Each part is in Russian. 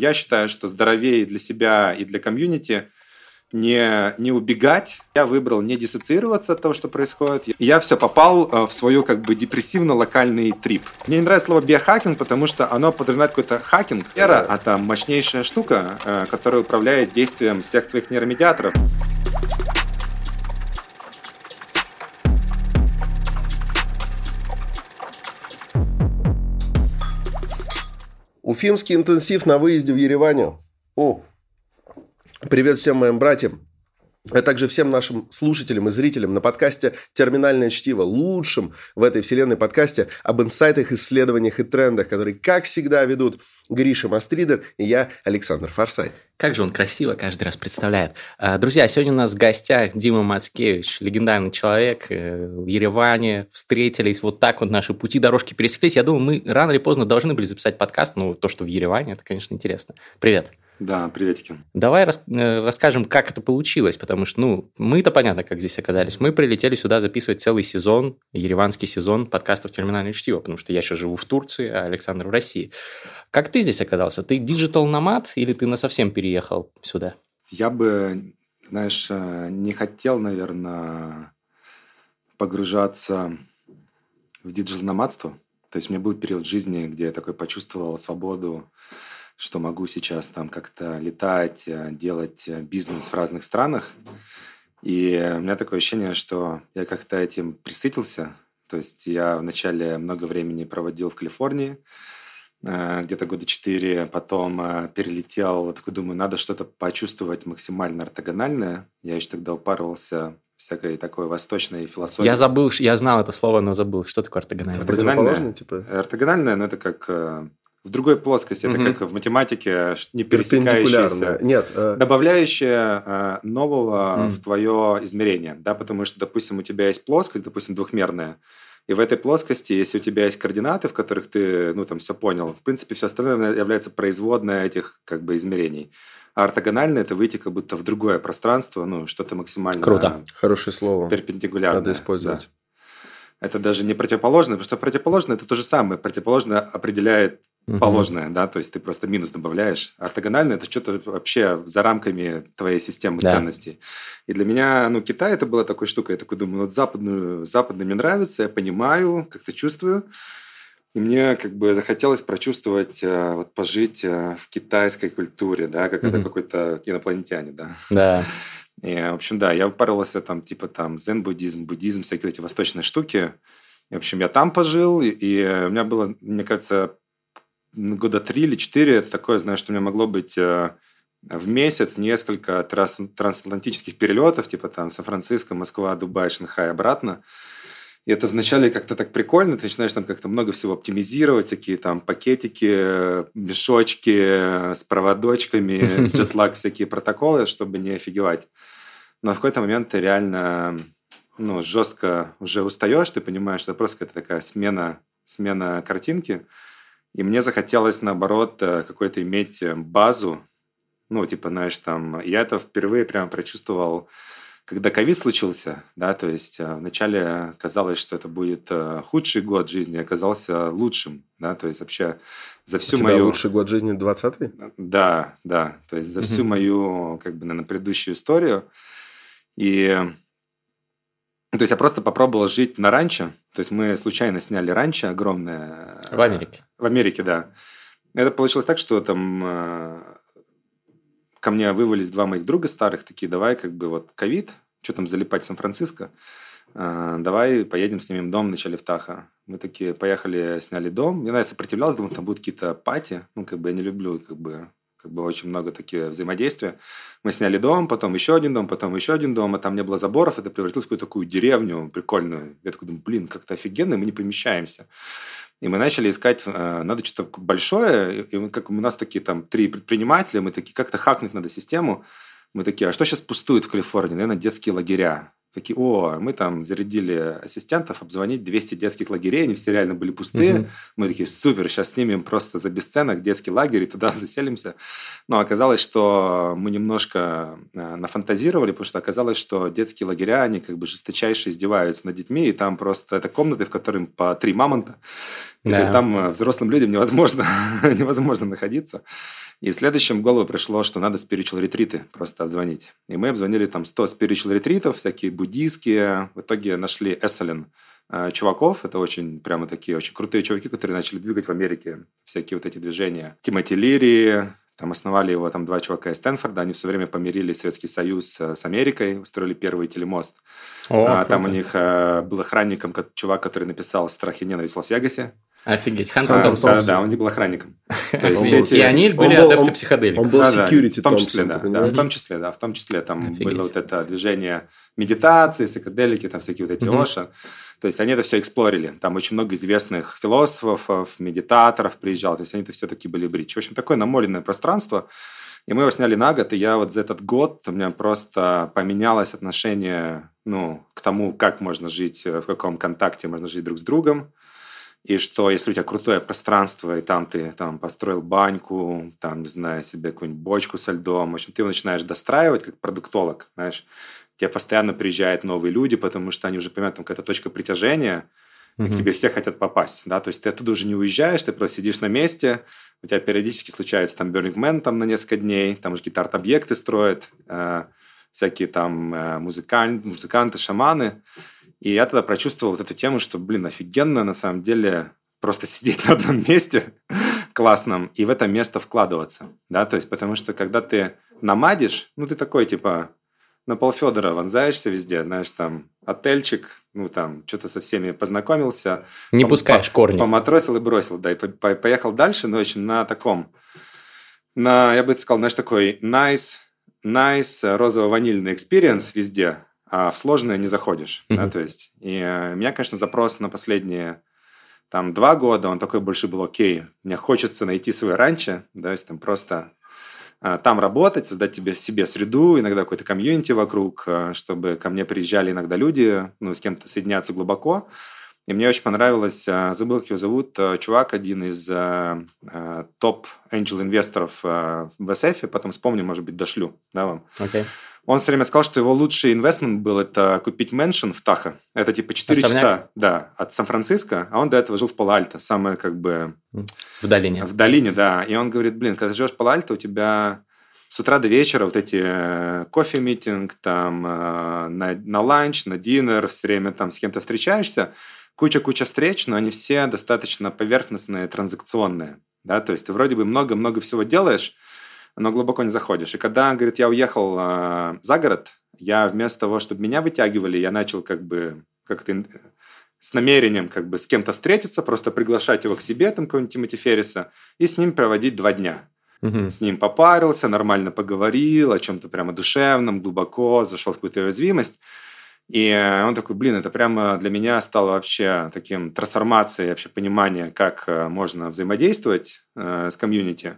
Я считаю, что здоровее для себя и для комьюнити не, не убегать. Я выбрал не диссоциироваться от того, что происходит. Я все попал э, в свою как бы депрессивно-локальный трип. Мне не нравится слово биохакинг, потому что оно подразумевает какой-то хакинг. Вера – это мощнейшая штука, э, которая управляет действием всех твоих нейромедиаторов. Уфимский интенсив на выезде в Ереване. О, привет всем моим братьям а также всем нашим слушателям и зрителям на подкасте «Терминальное чтиво», лучшем в этой вселенной подкасте об инсайтах, исследованиях и трендах, которые, как всегда, ведут Гриша Мастридер и я, Александр Форсайт. Как же он красиво каждый раз представляет. А, друзья, сегодня у нас в гостях Дима Мацкевич, легендарный человек э, в Ереване. Встретились, вот так вот наши пути, дорожки пересеклись. Я думаю, мы рано или поздно должны были записать подкаст. Ну, то, что в Ереване, это, конечно, интересно. Привет. Да, приветики. Давай рас, э, расскажем, как это получилось, потому что, ну, мы-то понятно, как здесь оказались. Мы прилетели сюда записывать целый сезон, ереванский сезон подкастов «Терминальное чтиво», потому что я сейчас живу в Турции, а Александр в России. Как ты здесь оказался? Ты digital nomad или ты на совсем переехал сюда? Я бы, знаешь, э, не хотел, наверное, погружаться в digital-номадство. То есть у меня был период жизни, где я такой почувствовал свободу, что могу сейчас там как-то летать, э, делать э, бизнес в разных странах. И у меня такое ощущение, что я как-то этим присытился. То есть я вначале много времени проводил в Калифорнии, э, где-то года четыре, потом перелетел, такой думаю, надо что-то почувствовать максимально ортогональное. Я еще тогда упарывался всякой такой восточной философии. Я забыл, я знал это слово, но забыл, что такое ортогональное. Ортогональное, типа? ортогональное, ну это как в другой плоскости. Это как в математике не пересекающееся. Нет. Э... Добавляющее э, нового в твое измерение. Да, потому что, допустим, у тебя есть плоскость, допустим, двухмерная. И в этой плоскости, если у тебя есть координаты, в которых ты, ну, там, все понял, в принципе, все остальное является производной этих, как бы, измерений. А ортогонально – это выйти как будто в другое пространство, ну, что-то максимально… Круто. Хорошее слово. Перпендикулярное. Надо использовать. Да. Это даже не противоположное, потому что противоположное – это то же самое. Противоположное определяет угу. положенное, да, то есть ты просто минус добавляешь. Ортогонально это что-то вообще за рамками твоей системы да. ценностей. И для меня, ну, Китай это была такой штукой, я такой думаю, вот западную, западный мне нравится, я понимаю, как-то чувствую. И мне как бы захотелось прочувствовать, э, вот пожить э, в китайской культуре, да, как mm это какой-то инопланетяне, да. Да. И, в общем, да, я упарывался там, типа там зен-буддизм, буддизм, всякие эти восточные штуки. И, в общем, я там пожил, и, и у меня было, мне кажется, года три или четыре, это такое, знаешь, что у меня могло быть э, в месяц несколько транс трансатлантических перелетов, типа там Сан-Франциско, Москва, Дубай, Шанхай, обратно. И это вначале как-то так прикольно, ты начинаешь там как-то много всего оптимизировать, всякие там пакетики, мешочки с проводочками, джетлаг, всякие протоколы, чтобы не офигевать. Но в какой-то момент ты реально ну, жестко уже устаешь, ты понимаешь, что это просто какая-то такая смена, смена картинки. И мне захотелось, наоборот, э, какой-то иметь э, базу. Ну, типа, знаешь, там... Я это впервые прямо прочувствовал, когда ковид случился, да, то есть э, вначале казалось, что это будет худший год жизни, оказался лучшим, да, то есть вообще за всю У тебя мою... лучший год жизни 20-й? Да, да, то есть за всю мою, как бы, на предыдущую историю. И то есть я просто попробовал жить на ранчо. То есть мы случайно сняли ранчо огромное. В Америке. В Америке, да. Это получилось так, что там э, ко мне вывалились два моих друга старых, такие, давай как бы вот ковид, что там залипать в Сан-Франциско, э, давай поедем снимем дом вначале в Таха. Мы такие поехали, сняли дом. Я, наверное, сопротивлялся, думал, там будут какие-то пати. Ну, как бы я не люблю как бы как бы очень много таких взаимодействия. Мы сняли дом, потом еще один дом, потом еще один дом, а там не было заборов, это превратилось в какую-то такую деревню прикольную. Я такой думаю, блин, как-то офигенно, мы не помещаемся. И мы начали искать, э, надо что-то большое, и как у нас такие там три предпринимателя, мы такие, как-то хакнуть надо систему. Мы такие, а что сейчас пустует в Калифорнии? Наверное, детские лагеря. Такие, о, мы там зарядили ассистентов обзвонить 200 детских лагерей, они все реально были пустые. Угу. Мы такие, супер, сейчас снимем просто за бесценок детский лагерь и туда заселимся. Но оказалось, что мы немножко э, нафантазировали, потому что оказалось, что детские лагеря, они как бы жесточайше издеваются над детьми, и там просто это комнаты, в которых по три мамонта. Да. То есть там э, взрослым людям невозможно, невозможно находиться. И следующим в голову пришло, что надо spiritual ретриты просто обзвонить. И мы обзвонили там 100 spiritual ретритов, всякие буддийские. В итоге нашли Эсселин э, чуваков. Это очень прямо такие очень крутые чуваки, которые начали двигать в Америке всякие вот эти движения. Тимоти Лири, там основали его там два чувака из Стэнфорда, они все время помирили Советский Союз э, с Америкой, устроили первый телемост. О, а, там у них а, был охранником чувак, который написал «Страх и ненависть в Лас-Вегасе». Офигеть, Хантер Томпсон. Да, да, он не был охранником. И они были адепты психоделиков. Он был security В том числе, да. В том числе, да. В том числе там было вот это движение медитации, психоделики, там всякие вот эти Оша. То есть они это все эксплорили. Там очень много известных философов, медитаторов приезжал. То есть они это все-таки были бридж. В общем, такое намоленное пространство. И мы его сняли на год, и я вот за этот год, у меня просто поменялось отношение ну, к тому, как можно жить, в каком контакте можно жить друг с другом. И что если у тебя крутое пространство, и там ты там построил баньку, там, не знаю, себе какую-нибудь бочку со льдом, в общем, ты его начинаешь достраивать как продуктолог, знаешь, тебе постоянно приезжают новые люди, потому что они уже понимают, там какая-то точка притяжения, и к тебе все хотят попасть, да, то есть ты оттуда уже не уезжаешь, ты просто сидишь на месте, у тебя периодически случается там Burning Man там на несколько дней, там уже какие-то арт-объекты строят, э, всякие там э, музыканты, музыканты, шаманы, и я тогда прочувствовал вот эту тему, что, блин, офигенно на самом деле просто сидеть на одном месте классном и в это место вкладываться, да, то есть потому что когда ты намадишь, ну, ты такой, типа, на полфедора вонзаешься везде, знаешь, там, отельчик, ну, там, что-то со всеми познакомился. Не пом- пускаешь корни. Поматросил и бросил, да, и по- поехал дальше, но, в общем, на таком, на, я бы сказал, знаешь, такой nice, nice розово-ванильный experience везде, а в сложное не заходишь, mm-hmm. да, то есть, и э, у меня, конечно, запрос на последние там два года, он такой больше был окей, мне хочется найти свой ранчо, да, то есть там просто там работать, создать тебе себе среду, иногда какой-то комьюнити вокруг, а, чтобы ко мне приезжали иногда люди, ну, с кем-то соединяться глубоко. И мне очень понравилось, а, забыл, как его зовут, чувак, один из топ angel инвесторов в SF, потом вспомню, может быть, дошлю да, вам. Okay. Он все время сказал, что его лучший инвестмент был это купить мэншн в Тахо. Это типа 4 Особняк? часа да, от Сан-Франциско, а он до этого жил в Пало-Альто, самое как бы... В долине. В долине, да. И он говорит, блин, когда ты живешь в Пало-Альто, у тебя с утра до вечера вот эти э, кофе-митинг, там, э, на, на ланч, на динер, все время там с кем-то встречаешься, куча-куча встреч, но они все достаточно поверхностные, транзакционные, да, то есть ты вроде бы много-много всего делаешь, но глубоко не заходишь. И когда, говорит, я уехал э, за город, я вместо того, чтобы меня вытягивали, я начал как бы как-то с намерением как бы с кем-то встретиться, просто приглашать его к себе, там какого-нибудь Тимоти Ферриса, и с ним проводить два дня. Угу. С ним попарился, нормально поговорил о чем-то прямо душевном, глубоко, зашел в какую-то уязвимость. И он такой, блин, это прямо для меня стало вообще таким трансформацией, вообще понимания, как э, можно взаимодействовать э, с комьюнити.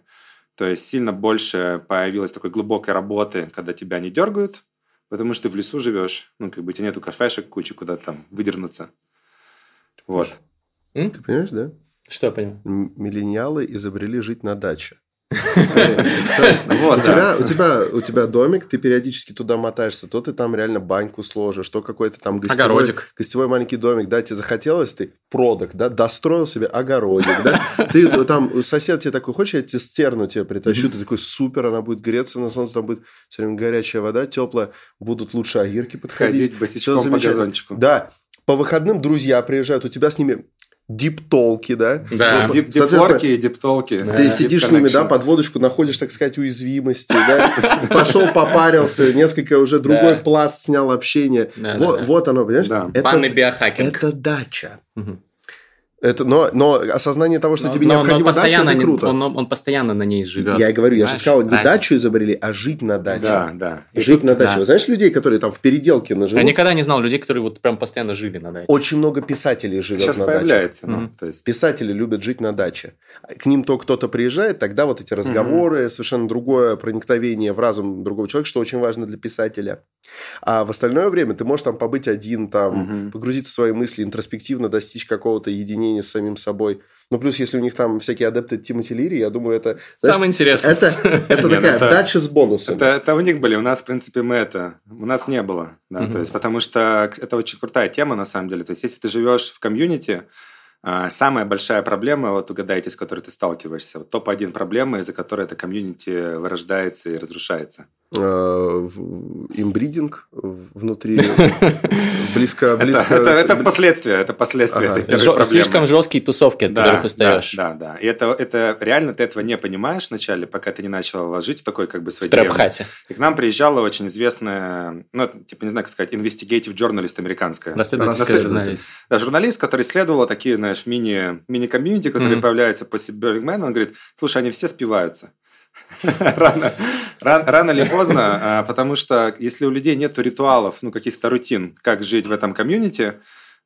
То есть сильно больше появилось такой глубокой работы, когда тебя не дергают, потому что ты в лесу живешь, ну, как бы у тебя нету кафешек кучи, куда там выдернуться. Вот. Ты понимаешь, да? Что я понимаю? Миллениалы изобрели жить на даче. У тебя у тебя домик, ты периодически туда мотаешься, то ты там реально баньку сложишь, то какой-то там гостевой гостевой маленький домик, да, тебе захотелось, ты продок, да, достроил себе огородик, да, ты там, сосед тебе такой, хочешь, я тебе стерну тебе притащу, ты такой, супер, она будет греться на солнце, там будет все время горячая вода, теплая, будут лучше агирки подходить. Ходить босичком по газончику. Да, по выходным друзья приезжают, у тебя с ними диптолки, да? Да, дип, диптолки и диптолки. Ты да. сидишь с ними, да, под водочку, находишь, так сказать, уязвимости, да? Пошел, попарился, несколько уже другой пласт снял общение. Вот оно, понимаешь? Банный биохакинг. Это дача. Это, но, но осознание того, что Но- тебе но- необходимо дача, это круто. Он, он постоянно на ней живет. Я и говорю, я же сказал, не Разница. дачу изобрели, а жить на даче. Да, да. И Жить тут- на даче. да. Знаешь людей, которые там в переделке на Я никогда не знал людей, которые вот прям постоянно жили на даче. Очень много писателей живет Сейчас на даче. появляется. ну, то есть... Писатели любят жить на даче. К ним то кто-то приезжает, тогда вот эти разговоры, совершенно другое проникновение в разум другого человека, что очень важно для писателя. А в остальное время ты можешь там побыть один, там, Мгм. погрузиться в свои мысли, интроспективно достичь какого-то единения с самим собой. Ну, плюс, если у них там всякие адепты Тимоти Лири, я думаю, это... знаешь, Самое интересное. это, это ну такая это- дача с бонусами. Это, это у них были, у нас, в принципе, мы это, у нас не было, да, Мгм. то есть, потому что это очень крутая тема, на самом деле, то есть, если ты живешь в комьюнити, а, самая большая проблема, вот угадайте, с которой ты сталкиваешься, вот топ-1 проблема, из-за которой это комьюнити вырождается и разрушается. Э, Имбридинг внутри близко... Это, близко это, это с- последствия, это последствия Ага. этой Жё- слишком жесткие тусовки, от которых да, устаешь. да, да, да. И это, это реально ты этого не понимаешь вначале, пока ты не начал жить в такой как бы своей трэп-хате. И к нам приезжала очень известная, ну, типа, не знаю, как сказать, investigative journalist американская. Расследователь. журналист. Да, журналист, который исследовал такие, знаешь, мини, мини-комьюнити, которые Мгм. появляются после Man, он говорит, слушай, они все спиваются. Рано, ран- рано или поздно, а, потому что если у людей нет ритуалов, ну, каких-то рутин, как жить в этом комьюнити,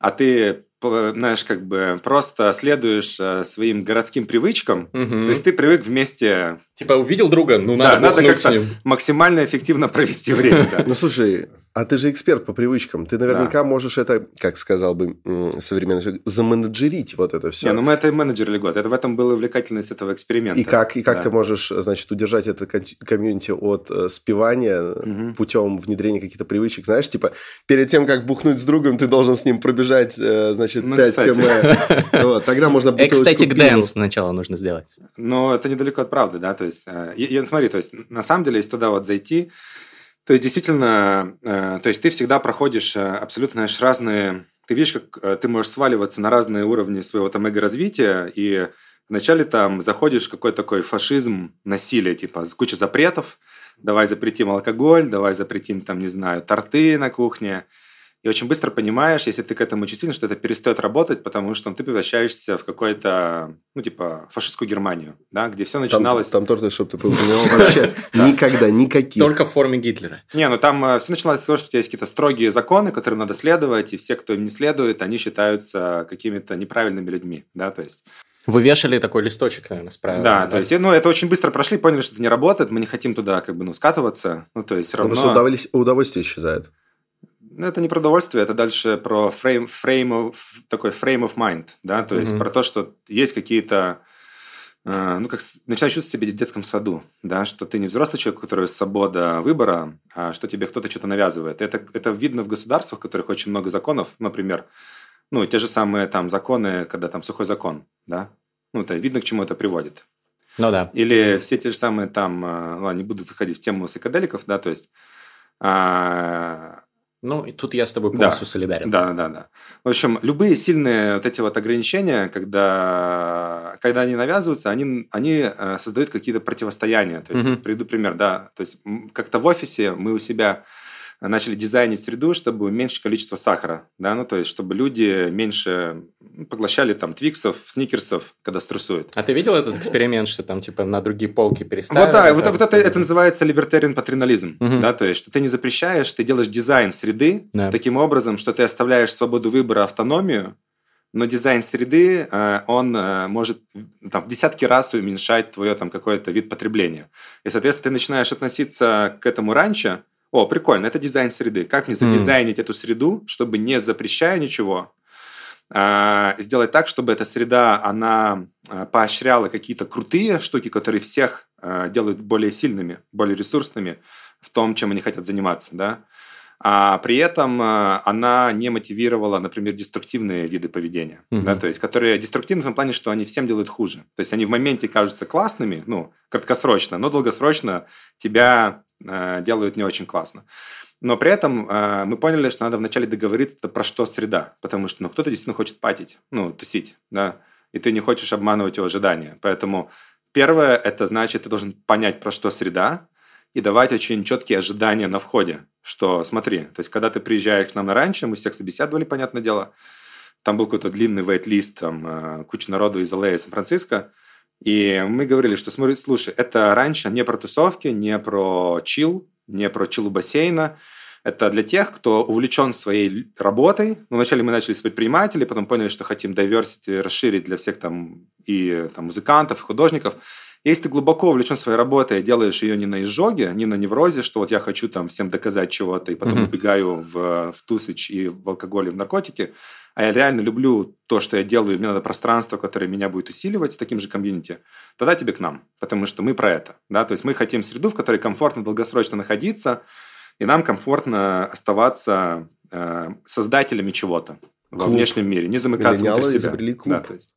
а ты, знаешь, как бы просто следуешь э, своим городским привычкам, Мгм. то есть ты привык вместе Типа увидел друга, ну Да, надо надо как-то ним. максимально эффективно провести время. да. Ну, слушай, а ты же эксперт по привычкам. Ты наверняка можешь это, как сказал бы современный человек, заменеджерить вот это все. Не, ну мы это менеджерили год. Это в этом была увлекательность этого эксперимента. И как, и как Да. ты можешь, значит, удержать это комьюнити от э, спивания Мгм. путем внедрения каких-то привычек? Знаешь, типа, перед тем, как бухнуть с другом, ты должен с ним пробежать, э, значит, Ну, 5 кстати. км. Вот, Тогда можно Ecstatic dance сначала нужно сделать. Но это недалеко от правды, да, то есть, э, и- и смотри, то есть, на самом деле, если туда вот зайти, то есть, действительно, э, то есть, ты всегда проходишь э, абсолютно, знаешь, разные, ты видишь, как э, ты можешь сваливаться на разные уровни своего там эго-развития, и вначале там заходишь в какой-то такой фашизм, насилие, типа, куча запретов, давай запретим алкоголь, давай запретим, там, не знаю, торты на кухне, и очень быстро понимаешь, если ты к этому чувствителен, что это перестает работать, потому что ты превращаешься в какой-то, ну, типа, фашистскую Германию, да, где все Там, начиналось... там торты, чтобы ты понял, вообще никогда, никаких. Только в форме Гитлера. Не, ну там все начиналось с того, что у тебя есть какие-то строгие законы, которым надо следовать, и все, кто им не следует, они считаются какими-то неправильными людьми, да, то есть... Вы вешали такой листочек, наверное, с правилами. да, то есть, ну, это очень быстро прошли, поняли, что это не работает, мы не хотим туда, как бы, ну, скатываться, ну, то есть, все Потому равно... удовольствие, удовольствие исчезает. Ну, это не про удовольствие, это дальше про frame, frame of, такой frame of mind, да, то есть Мгм. про то, что есть какие-то, э, ну, как начинаешь чувствовать себя в детском саду, да, что ты не взрослый человек, у которого есть свобода выбора, а что тебе кто-то что-то навязывает. Это, это видно в государствах, в которых очень много законов, например, ну, те же самые там законы, когда там сухой закон, да, ну, это видно, к чему это приводит. Ну да. Или все те же самые там, э, ладно, не буду заходить в тему psychedelicов, да, то есть а, Ну, и тут я с тобой Да. полностью солидарен. Да, да, да. В общем, любые сильные вот эти вот ограничения, когда, когда они навязываются, они, они э, создают какие-то противостояния. То есть, Мгм. приведу пример, да. То есть, как-то в офисе мы у себя начали дизайнить среду, чтобы уменьшить количество сахара, да, ну, то есть, чтобы люди меньше поглощали там твиксов, сникерсов, когда стрессуют. А ты видел этот эксперимент, что там типа на другие полки переставили? Вот да, вот, там? вот это, это называется libertarian патринализм, Мгм. да, то есть, что ты не запрещаешь, ты делаешь дизайн среды Да. таким образом, что ты оставляешь свободу выбора, автономию, но дизайн среды, э, он э, может там, в десятки раз уменьшать твое там какой-то вид потребления. И, соответственно, ты начинаешь относиться к этому раньше, о, прикольно, это дизайн среды. Как мне задизайнить эту среду, чтобы не запрещая ничего, а, сделать так, чтобы эта среда, она а, поощряла какие-то крутые штуки, которые всех а, делают более сильными, более ресурсными в том, чем они хотят заниматься, да. А при этом она не мотивировала, например, деструктивные виды поведения, Мгм. да, то есть которые деструктивны в том плане, что они всем делают хуже. То есть они в моменте кажутся классными, ну, краткосрочно, но долгосрочно тебя делают не очень классно. Но при этом э, мы поняли, что надо вначале договориться про что среда, потому что ну, кто-то действительно хочет патить, ну, тусить, да, и ты не хочешь обманывать его ожидания. Поэтому первое, это значит, ты должен понять, про что среда, и давать очень четкие ожидания на входе, что смотри, то есть когда ты приезжаешь к нам на раньше, мы всех собеседовали, понятное дело, там был какой-то длинный вейт-лист, там э, куча народу из LA и Сан-Франциско, и мы говорили, что, смотри, слушай, это раньше не про тусовки, не про чил, не про чилу бассейна, это для тех, кто увлечен своей работой. Ну, вначале мы начали с предпринимателей, потом поняли, что хотим diversity расширить для всех там и там, музыкантов, и художников. Если ты глубоко увлечен своей работой, делаешь ее не на изжоге, не на неврозе, что вот я хочу там всем доказать чего-то, и потом mm-hmm. убегаю в, в тусыч и в алкоголь и в наркотики, а я реально люблю то, что я делаю, мне надо пространство, которое меня будет усиливать с таким же комьюнити, тогда тебе к нам, потому что мы про это. Да? То есть мы хотим среду, в которой комфортно долгосрочно находиться, и нам комфортно оставаться э, создателями чего-то во внешнем мире, не замыкаться внутри себя. Да, то есть.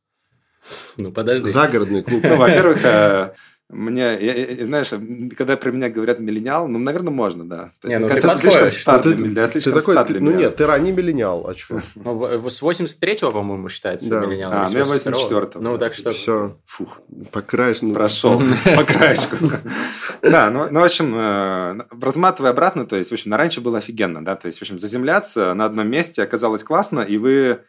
Ну, подожди. Загородный клуб. Ну, во-первых, э, мне, я, я, знаешь, когда про меня говорят миллениал, ну, наверное, можно, да. То не, ну, ты слишком стар ты, для, я слишком ты такой, стар для ты, Ну, нет, ты ранний миллениал, а что? Ну, с 83-го, по-моему, считается да. миллениал. А, ну, я 84-го. Ну, так что... Все, фух, по краешку. Прошел, по краешку. Да, ну, ну, в общем, э, разматывая обратно, то есть, в общем, раньше было офигенно, да, то есть, в общем, заземляться на одном месте оказалось классно, и вы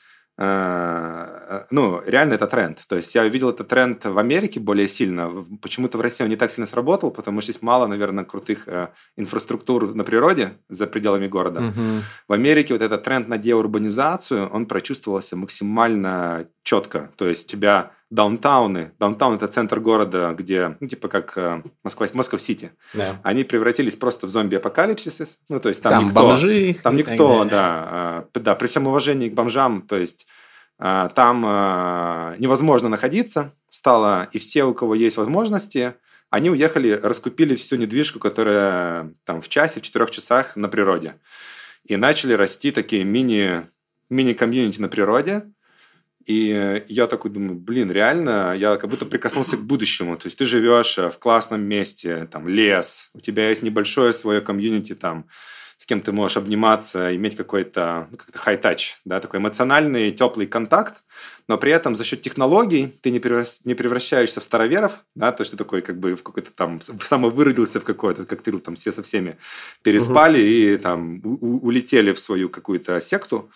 ну, реально это тренд. То есть я видел этот тренд в Америке более сильно. Почему-то в России он не так сильно сработал, потому что здесь мало, наверное, крутых э, инфраструктур на природе за пределами города. Угу. В Америке вот этот тренд на деурбанизацию, он прочувствовался максимально четко. То есть у тебя даунтауны, даунтаун это центр города, где, ну, типа как э, Москва, Москва-Сити, да. они превратились просто в зомби-апокалипсис, ну, то есть там, там никто, бомжи, там никто, да, э, да, при всем уважении к бомжам, то есть э, там невозможно находиться. Стало, и все, у кого есть возможности, они уехали, раскупили всю недвижку, которая там в часе, в четырех часах на природе, и начали расти такие мини, мини-комьюнити на природе, и я такой думаю, блин, реально, я как будто прикоснулся к будущему. То есть ты живешь э, в классном месте, там лес, у тебя есть небольшое свое комьюнити, там, с кем ты можешь обниматься, иметь какой-то ну, как хай-тач, да, такой эмоциональный, теплый контакт, но при этом за счет технологий ты не, не превращаешься в староверов, да, то есть ты такой как бы в какой-то там, самовыродился в какой-то, как ты там все со всеми переспали угу. и там у, улетели в свою какую-то секту,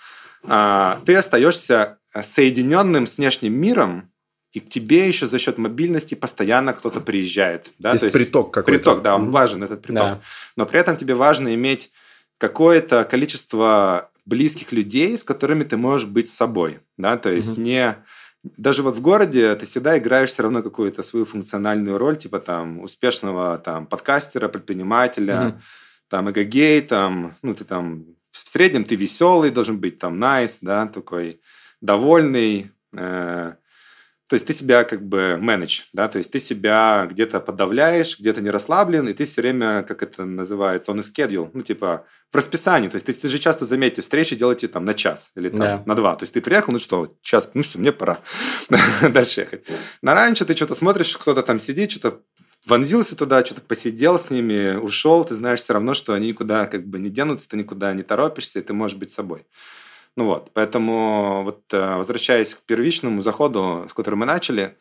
ты остаешься соединенным с внешним миром, и к тебе еще за счет мобильности постоянно кто-то приезжает. Да? Есть, То есть приток какой-то. Приток, да, он важен, этот приток. Да. Но при этом тебе важно иметь какое-то количество близких людей, с которыми ты можешь быть собой. Да? То есть угу. не... Даже вот в городе ты всегда играешь все равно какую-то свою функциональную роль, типа там успешного там подкастера, предпринимателя, угу. там эгогей, там, ну ты там в среднем ты веселый должен быть, там, nice, да, такой довольный. Э, то есть ты себя как бы менедж, да, то есть ты себя где-то подавляешь, где-то не расслаблен, и ты все время, как это называется, on a schedule, ну, типа, в расписании. То есть ты, ты же часто заметите, встречи делаете там на час или там да. на два. То есть ты приехал, ну что, час, ну все, мне пора дальше ехать. На раньше ты что-то смотришь, кто-то там сидит, что-то вонзился туда, что-то посидел с ними, ушел, ты знаешь все равно, что они никуда как бы не денутся, ты никуда не торопишься, и ты можешь быть собой. Ну вот, поэтому вот э, возвращаясь к первичному заходу, с которым мы начали,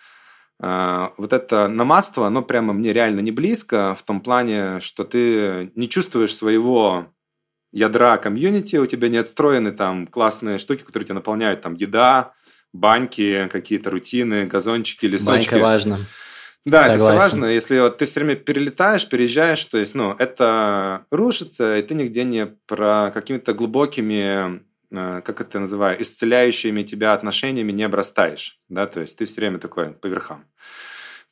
э, вот это намадство, оно прямо мне реально не близко в том плане, что ты не чувствуешь своего ядра комьюнити, у тебя не отстроены там классные штуки, которые тебя наполняют, там еда, баньки, какие-то рутины, газончики, лесочки. Банька важно. Да, Согласен. это все важно. Если вот ты все время перелетаешь, переезжаешь, то есть, ну, это рушится, и ты нигде не про какими-то глубокими, э, как это называю, исцеляющими тебя отношениями не обрастаешь, да, то есть ты все время такой по верхам.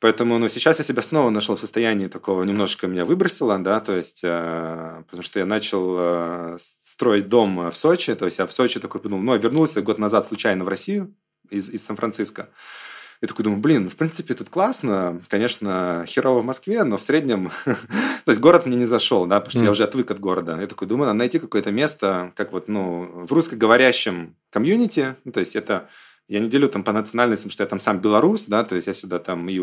Поэтому, ну, сейчас я себя снова нашел в состоянии такого, немножко меня выбросило, да, то есть, э, потому что я начал э, строить дом в Сочи, то есть я в Сочи такой подумал, ну, я вернулся год назад случайно в Россию из, из Сан-Франциско, я такой думаю, блин, в принципе, тут классно. Конечно, херово в Москве, но в среднем... То есть город мне не зашел, да, потому что mm. я уже отвык от города. Я такой думаю, надо найти какое-то место, как вот, ну, в русскоговорящем комьюнити. Ну, то есть это... Я не делю там по национальностям, что я там сам белорус, да, то есть я сюда там и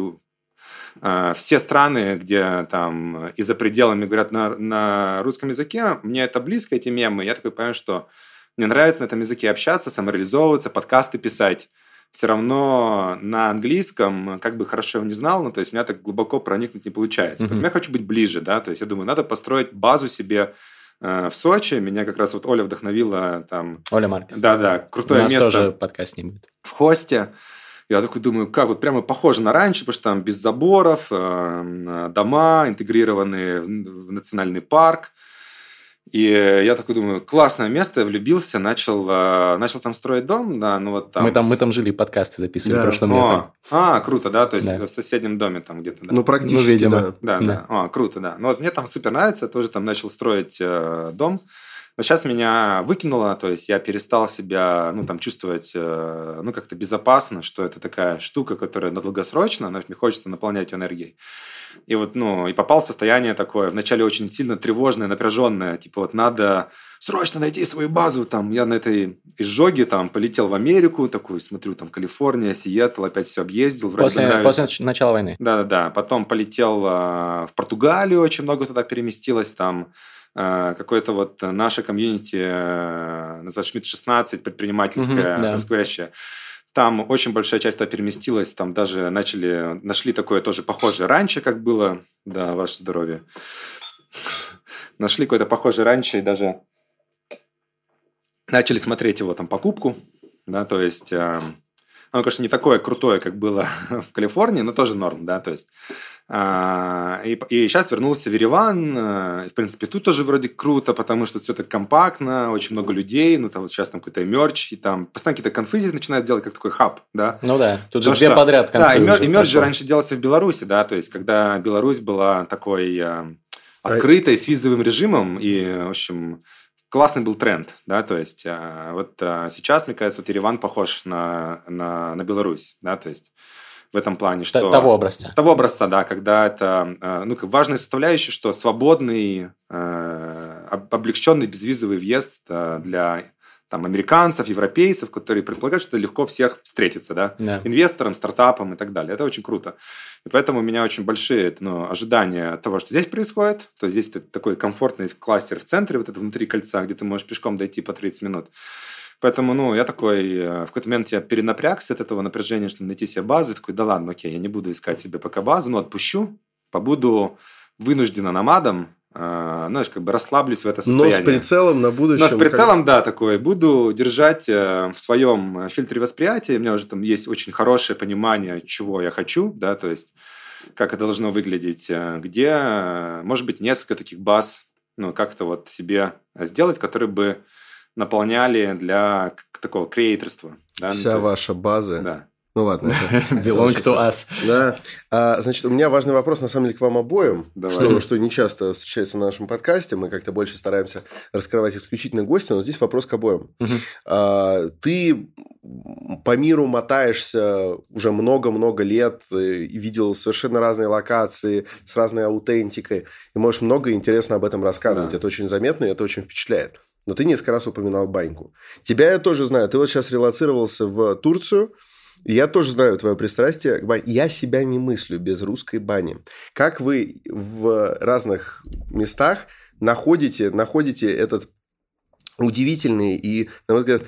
а, все страны, где там и за пределами говорят на, на русском языке, мне это близко, эти мемы. Я такой понимаю, что мне нравится на этом языке общаться, самореализовываться, подкасты писать все равно на английском, как бы хорошо его не знал, ну, то есть у меня так глубоко проникнуть не получается. Mm-hmm. Поэтому я хочу быть ближе, да, то есть я думаю, надо построить базу себе э, в Сочи. Меня как раз вот Оля вдохновила там... Оля Маркес. Да-да, крутое У нас место тоже подкаст не будет. в хосте. Я такой думаю, как вот прямо похоже на раньше, потому что там без заборов, э, дома интегрированные в национальный парк. И я такой думаю, классное место, я влюбился, начал, э, начал там строить дом, да, ну вот там... Мы там, мы там жили, подкасты записывали Да. прошлым летом. О, а, круто, да, то есть Да. в соседнем доме там где-то, да. Ну, практически, Ну, видимо. да. Да, Да. да. О, круто, да. Ну, вот мне там супер нравится, тоже там начал строить э, дом. Но сейчас меня выкинуло, то есть я перестал себя, ну, там, чувствовать, э, ну, как-то безопасно, что это такая штука, которая на долгосрочно, но мне хочется наполнять энергией. И вот, ну, и попал в состояние такое, вначале очень сильно тревожное, напряженное, типа вот надо срочно найти свою базу, там, я на этой изжоге, там, полетел в Америку, такой, смотрю, там, Калифорния, Сиэтл, опять все объездил, После, нравится. после нач- начала войны. Да-да-да. Потом полетел э, в Португалию, очень много туда переместилось. Там какое-то вот наше комьюнити, э, называется Шмидт 16, предпринимательское, Мгм, да. Там очень большая часть туда переместилась. Там даже начали, нашли такое тоже похожее раньше, как было. Да, ваше здоровье. Нашли какое-то похожее раньше и даже начали смотреть его там покупку. Да, то есть... э, оно, конечно, не такое крутое, как было в Калифорнии, но тоже норм, да, то есть. а, И, и сейчас вернулся в Ереван. э, В принципе, тут тоже вроде круто, потому что все так компактно, очень много людей. Ну, там вот сейчас там какой-то мерч, и там постоянно какие-то здесь начинают делать, как такой хаб, да. Ну да, тут же две что- подряд Да, и, мер- и мерч же раньше делался в Беларуси, да, то есть, когда Беларусь была такой э, открытой, с визовым режимом, и, в общем, классный был тренд, да, то есть, э, вот э, сейчас, мне кажется, вот Ереван похож на, на, на Беларусь, да, то есть, в этом плане, что... Того образца. Того образца, да, когда это, э, ну, как важная составляющая, что свободный, об- облегченный безвизовый въезд для там, американцев, европейцев, которые предполагают, что это легко всех встретиться, да, Да. инвесторам, стартапам и так далее. Это очень круто. И поэтому у меня очень большие ну, ожидания того, что здесь происходит. То есть здесь это такой комфортный кластер в центре, вот это внутри кольца, где ты можешь пешком дойти по 30 минут. Поэтому, ну, я такой, э, в какой-то момент я перенапрягся от этого напряжения, что найти себе базу. Я такой, да ладно, окей, я не буду искать себе пока базу, но отпущу, побуду вынужденно намадом, знаешь, как бы расслаблюсь в это Но состояние. с прицелом на будущее. Но с прицелом, да, такой. Буду держать э, в своем э, фильтре восприятия. У меня уже там есть очень хорошее понимание, чего я хочу, да, то есть как это должно выглядеть, э, где, может быть, несколько таких баз, ну, как-то вот себе сделать, которые бы наполняли для такого креаторства. Да? ну, Вся то есть- ваша база. Да. Ну ладно. Belong to us. Да. А, значит, у меня важный вопрос, на самом деле, к вам обоим, Давай. что, что не часто встречается в нашем подкасте. Мы как-то больше стараемся раскрывать исключительно гостя, но здесь вопрос к обоим. А, ты по миру мотаешься уже много-много лет э, и видел совершенно разные локации с разной аутентикой, и можешь много интересно об этом рассказывать. Да. Это очень заметно, и это очень впечатляет. Но ты несколько раз упоминал баньку. Тебя я тоже знаю. Ты вот сейчас релацировался в Турцию, Я тоже знаю твое пристрастие к бане. Я себя не мыслю без русской бани. Как вы в разных местах находите, находите этот удивительный и, на мой взгляд,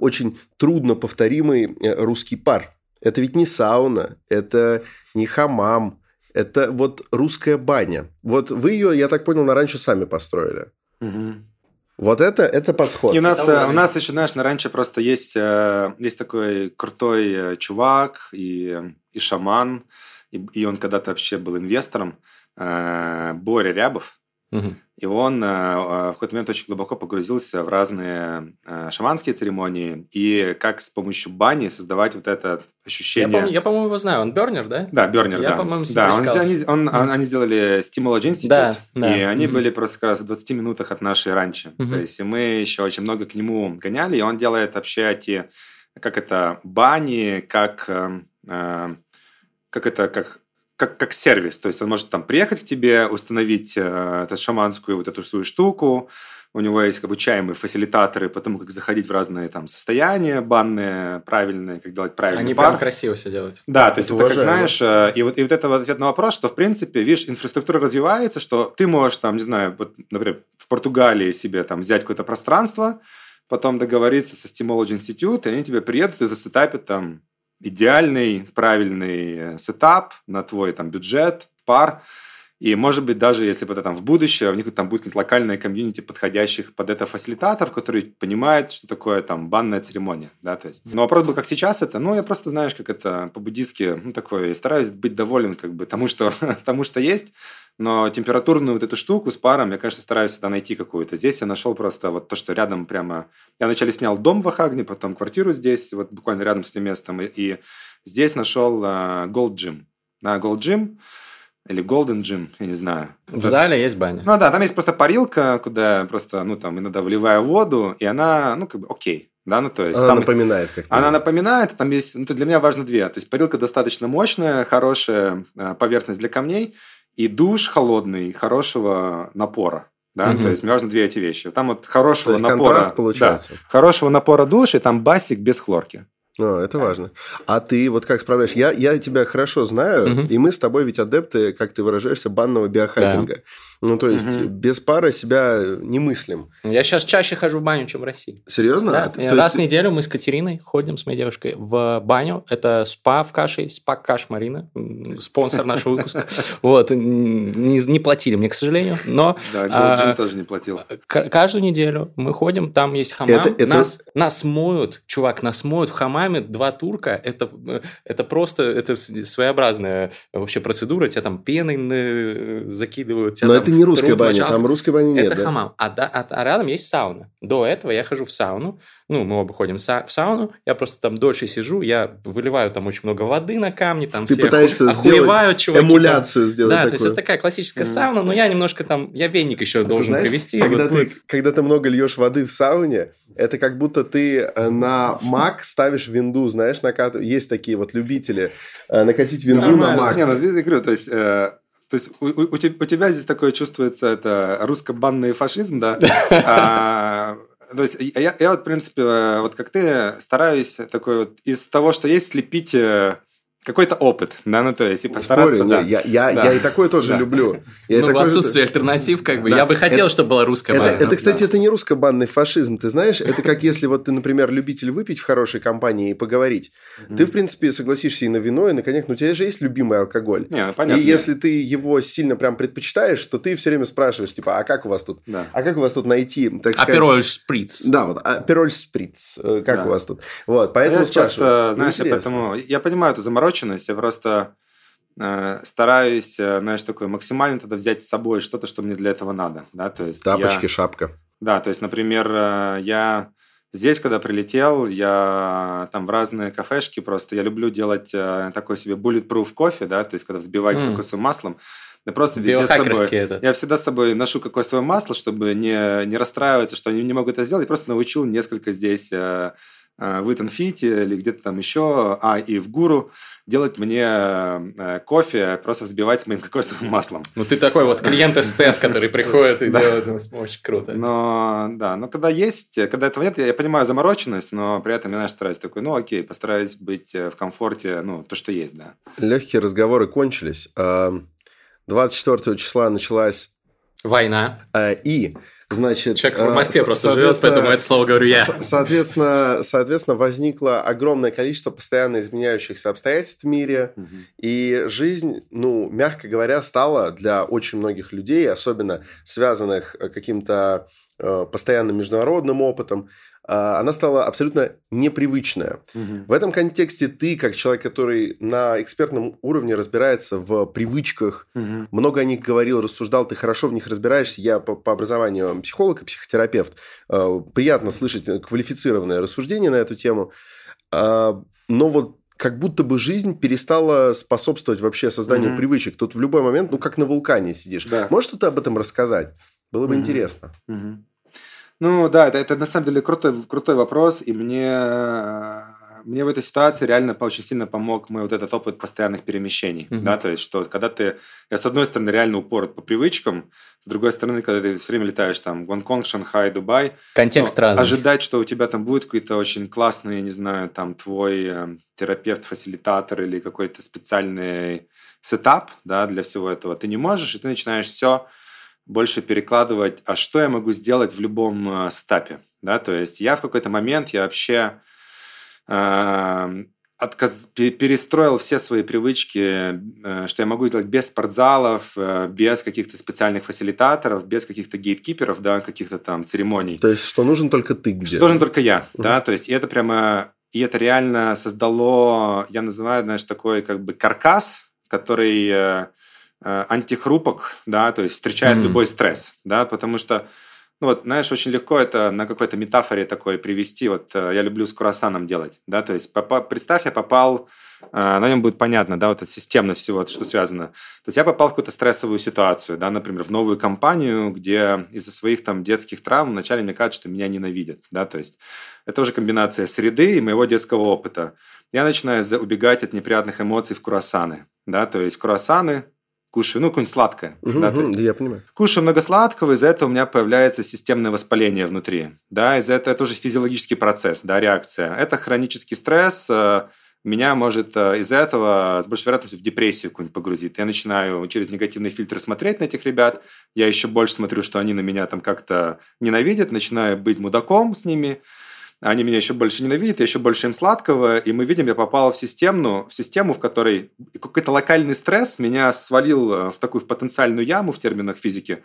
очень трудно повторимый э, русский пар? Это ведь не сауна, это не хамам, это вот русская баня. Вот вы ее, я так понял, на раньше сами построили. Мгм. Вот это, это подход. И у нас, Это э, у нас еще, знаешь, на раньше просто есть, э, есть такой крутой э, чувак и, и шаман, и, и он когда-то вообще был инвестором, Боря Рябов. Мгм. И он э, э, в какой-то момент очень глубоко погрузился в разные э, шаманские церемонии и как с помощью бани создавать вот это Я, ощущение... помню- я, по-моему, его знаю. Он бернер, да? Да, Бернер, Я, да. по-моему, да, он, они, он- Мгм. они сделали Stimulage Institute, Да, да. и они Мгм. были просто как раз в 20 минутах от нашей раньше. Мгм. То есть и мы еще очень много к нему гоняли, и он делает вообще эти, как это, бани, как, э, э, как это, как как, как сервис, то есть он может там приехать к тебе, установить э, эту шаманскую вот эту свою штуку, у него есть обучаемые фасилитаторы по тому, как заходить в разные там состояния банные, правильные, как делать правильный Они пар. прям красиво все делают. Да, то есть Это это, как знаешь, э, и вот, и вот это вот ответ на вопрос, что в принципе, видишь, инфраструктура развивается, что ты можешь там, не знаю, вот, например, в Португалии себе там взять какое-то пространство, потом договориться со Stimology Institute, и они тебе приедут и засетапят там идеальный, правильный э, setup на твой там бюджет, пар, И, может быть, даже если это там в будущее, у них там будет локальная community подходящих под это фасилитаторов, которые понимают, что такое там банная церемония, да, то есть. Но вопрос был, как сейчас это, ну, я просто, знаешь, как это по-буддийски, ну, такой, стараюсь быть доволен как бы тому, что, тому, что есть, но температурную вот эту штуку с паром, я, конечно, стараюсь всегда найти какую-то. Здесь я нашел просто вот то, что рядом прямо... Я вначале снял дом в Ахагне, потом квартиру здесь, вот буквально рядом с этим местом, и, и здесь нашел uh, Gold Gym. На Gold Gym или Golden Gym, я не знаю. В это... зале есть баня. Ну да, там есть просто парилка, куда просто, ну там, иногда вливаю воду, и она, ну как бы, окей. Да, ну то есть она там, напоминает как Она напоминает, там есть, ну то для меня важно две. То есть парилка достаточно мощная, хорошая э, поверхность для камней, и душ холодный, хорошего напора. Да, угу. то есть мне важно две эти вещи. Там вот хорошего то есть напора. получается. Да, хорошего напора душ, и там басик без хлорки. О, это важно. А ты вот как справляешь? Я, я тебя хорошо знаю, угу. и мы с тобой ведь адепты, как ты выражаешься, банного биохакинга. Да. Ну, то есть, угу. без пары себя не мыслим. Я сейчас чаще хожу в баню, чем в России. Серьезно? Да. А, Раз есть... в неделю мы с Катериной ходим, с моей девушкой, в баню. Это спа в каше, спа каш Марина, спонсор нашего выпуска. Вот, не, не платили мне, к сожалению, но... Да, а, тоже не платил. Каждую неделю мы ходим, там есть хамам. Нас, нас моют, чувак, нас моют в хамаме два турка. Это, это просто, это своеобразная вообще процедура. Тебя там пеной закидывают. Тебя это не русская баня, там русской бани нет. Это да? хамам. А, да, а, а рядом есть сауна. До этого я хожу в сауну. Ну, мы оба ходим в сауну. Я просто там дольше сижу. Я выливаю там очень много воды на камни. Там Ты все пытаешься сделать чуваки, эмуляцию там. сделать Да, такую. то есть это такая классическая mm. сауна, но я немножко там... Я веник еще должен знаешь, привести. Когда, вот ты, будет... когда ты много льешь воды в сауне, это как будто ты э, на Mac ставишь винду, знаешь, накат... есть такие вот любители э, накатить винду на Mac. Не, ну, я говорю, то есть... Э то есть у, у, у тебя здесь такое чувствуется, это русско-банный фашизм, да? А, то есть я, я вот, в принципе, вот как ты, стараюсь такой вот из того, что есть, слепить э, какой-то опыт, да, ну то есть и постараться, Спорю, да. Не, я, я, да. я и такое тоже да. люблю. Я ну, в отсутствие же... альтернатив, как бы, да. я бы хотел, это, чтобы была русская это. Это, кстати, да. это не русско-банный фашизм, ты знаешь, это как если вот ты, например, любитель выпить в хорошей компании и поговорить, ты, в принципе, согласишься и на вино, и на коньяк, но у тебя же есть любимый алкоголь. Не, ну, понятно. И если ты его сильно прям предпочитаешь, то ты все время спрашиваешь, типа, а как у вас тут? Да. А как у вас тут найти, так сказать... Апероль шприц. Да, вот, апероль шприц, э, как да. у вас тут? Вот, поэтому я часто, знаешь, я поэтому, я понимаю эту замороченность, я просто Э, стараюсь, э, знаешь, такой максимально тогда взять с собой что-то, что мне для этого надо, да, то есть Тапочки, я, шапка. Да, то есть, например, э, я здесь, когда прилетел, я там в разные кафешки просто, я люблю делать такой себе bulletproof кофе, да, то есть, когда взбивать mm. кокосовым маслом, я просто везде с собой. Этот. Я всегда с собой ношу какое свое масло, чтобы не, не расстраиваться, что они не могут это сделать. Я просто научил несколько здесь Э, в Итанфите или где-то там еще, а и в Гуру делать мне э, кофе, просто взбивать с моим кокосовым маслом. Ну, ты такой вот клиент-эстет, который приходит и делает, очень круто. Но, да, но когда есть, когда этого нет, я понимаю замороченность, но при этом я, знаешь, стараюсь такой, ну, окей, постараюсь быть э, в комфорте, ну, то, что есть, да. Легкие разговоры кончились. 24 числа началась Война. И Значит, Человек в Москве просто живет, поэтому это слово говорю я. Соответственно, соответственно, возникло огромное количество постоянно изменяющихся обстоятельств в мире, угу. и жизнь, ну, мягко говоря, стала для очень многих людей, особенно связанных э, каким-то э, постоянным международным опытом, она стала абсолютно непривычная. Угу. В этом контексте ты, как человек, который на экспертном уровне разбирается в привычках, угу. много о них говорил, рассуждал, ты хорошо в них разбираешься. Я по, по образованию психолог и психотерапевт. А, приятно слышать квалифицированное рассуждение на эту тему. А, но вот как будто бы жизнь перестала способствовать вообще созданию mm привычек. Тут в любой момент, ну, как на вулкане сидишь. Да. Можешь что-то об этом рассказать? Было бы mm интересно. mm ну да, это, это на самом деле крутой, крутой вопрос, и мне, мне в этой ситуации реально очень сильно помог мой вот этот опыт постоянных перемещений, mm-hmm. да, то есть что когда ты, я с одной стороны реально упорот по привычкам, с другой стороны, когда ты все время летаешь там Гонконг, Шанхай, Дубай, контекст ну, разный. ожидать, что у тебя там будет какой-то очень классный, я не знаю, там твой э, терапевт, фасилитатор или какой-то специальный setup, да, для всего этого, ты не можешь, и ты начинаешь все больше перекладывать, а что я могу сделать в любом э, setup 'е, да, то есть я в какой-то момент, я вообще, э, отказ, перестроил все свои привычки, э, что я могу делать без спортзалов, э, без каких-то специальных фасилитаторов, без каких-то gatekeeper 'ов, да, каких-то там церемоний. То есть, что нужен только ты где? Что нужен только я, угу. да, то есть, и это прямо, и это реально создало, я называю, знаешь, такой как бы каркас, который э, антихрупок, да, то есть встречает mm любой стресс, да, потому что ну вот, знаешь, очень легко это на какой-то метафоре такой привести. Вот э, я люблю с круассаном делать, да, то есть попа- представь, я попал, э, на нем будет понятно, да, вот эта системность всего, что связано. То есть я попал в какую-то стрессовую ситуацию, да, например, в новую компанию, где из-за своих там детских травм вначале мне кажется, что меня ненавидят, да, то есть это уже комбинация среды и моего детского опыта. Я начинаю убегать от неприятных эмоций в круассаны, да, то есть круассаны кушаю, ну, какое-нибудь сладкое. Угу, да, есть, я понимаю. Кушаю много сладкого, из-за этого у меня появляется системное воспаление внутри. Да, из-за этого это уже физиологический процесс, да, реакция. Это хронический стресс, э, меня может э, из-за этого с большей вероятностью в депрессию какую-нибудь погрузить. Я начинаю через негативные фильтры смотреть на этих ребят, я еще больше смотрю, что они на меня там как-то ненавидят, начинаю быть мудаком с ними, они меня еще больше ненавидят, я еще больше им сладкого, и мы видим, я попал в систему, в систему, в которой какой-то локальный стресс меня свалил э, в такую в потенциальную яму в терминах физики,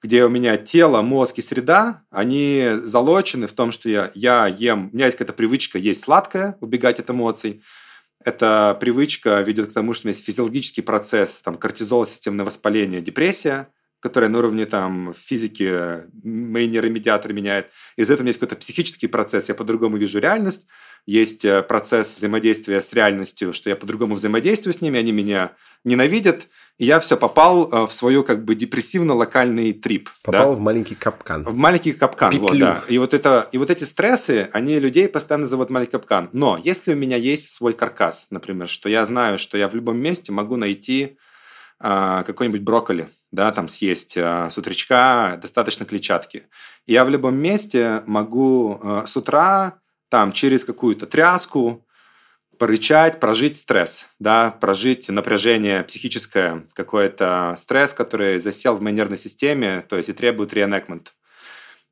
где у меня тело, мозг и среда, они залочены в том, что я, я ем, у меня есть какая-то привычка есть сладкое, убегать от эмоций, эта привычка ведет к тому, что у меня есть физиологический процесс, там, кортизол, системное воспаление, депрессия, которая на уровне там физики мои нейромедиаторы меняет. Из этого есть какой-то психический процесс, я по-другому вижу реальность. Есть э, процесс взаимодействия с реальностью, что я по-другому взаимодействую с ними, они меня ненавидят, и я все попал э, в свою как бы депрессивно-локальный трип. Попал да? в маленький капкан. В маленький капкан, Петлю. вот, да. И вот, это, и вот эти стрессы, они людей постоянно зовут маленький капкан. Но если у меня есть свой каркас, например, что я знаю, что я в любом месте могу найти какой-нибудь брокколи, да, там съесть а, с утречка, достаточно клетчатки. Я в любом месте могу а, с утра там через какую-то тряску порычать, прожить стресс, да, прожить напряжение психическое, какой-то стресс, который засел в моей нервной системе, то есть и требует реэнекмент.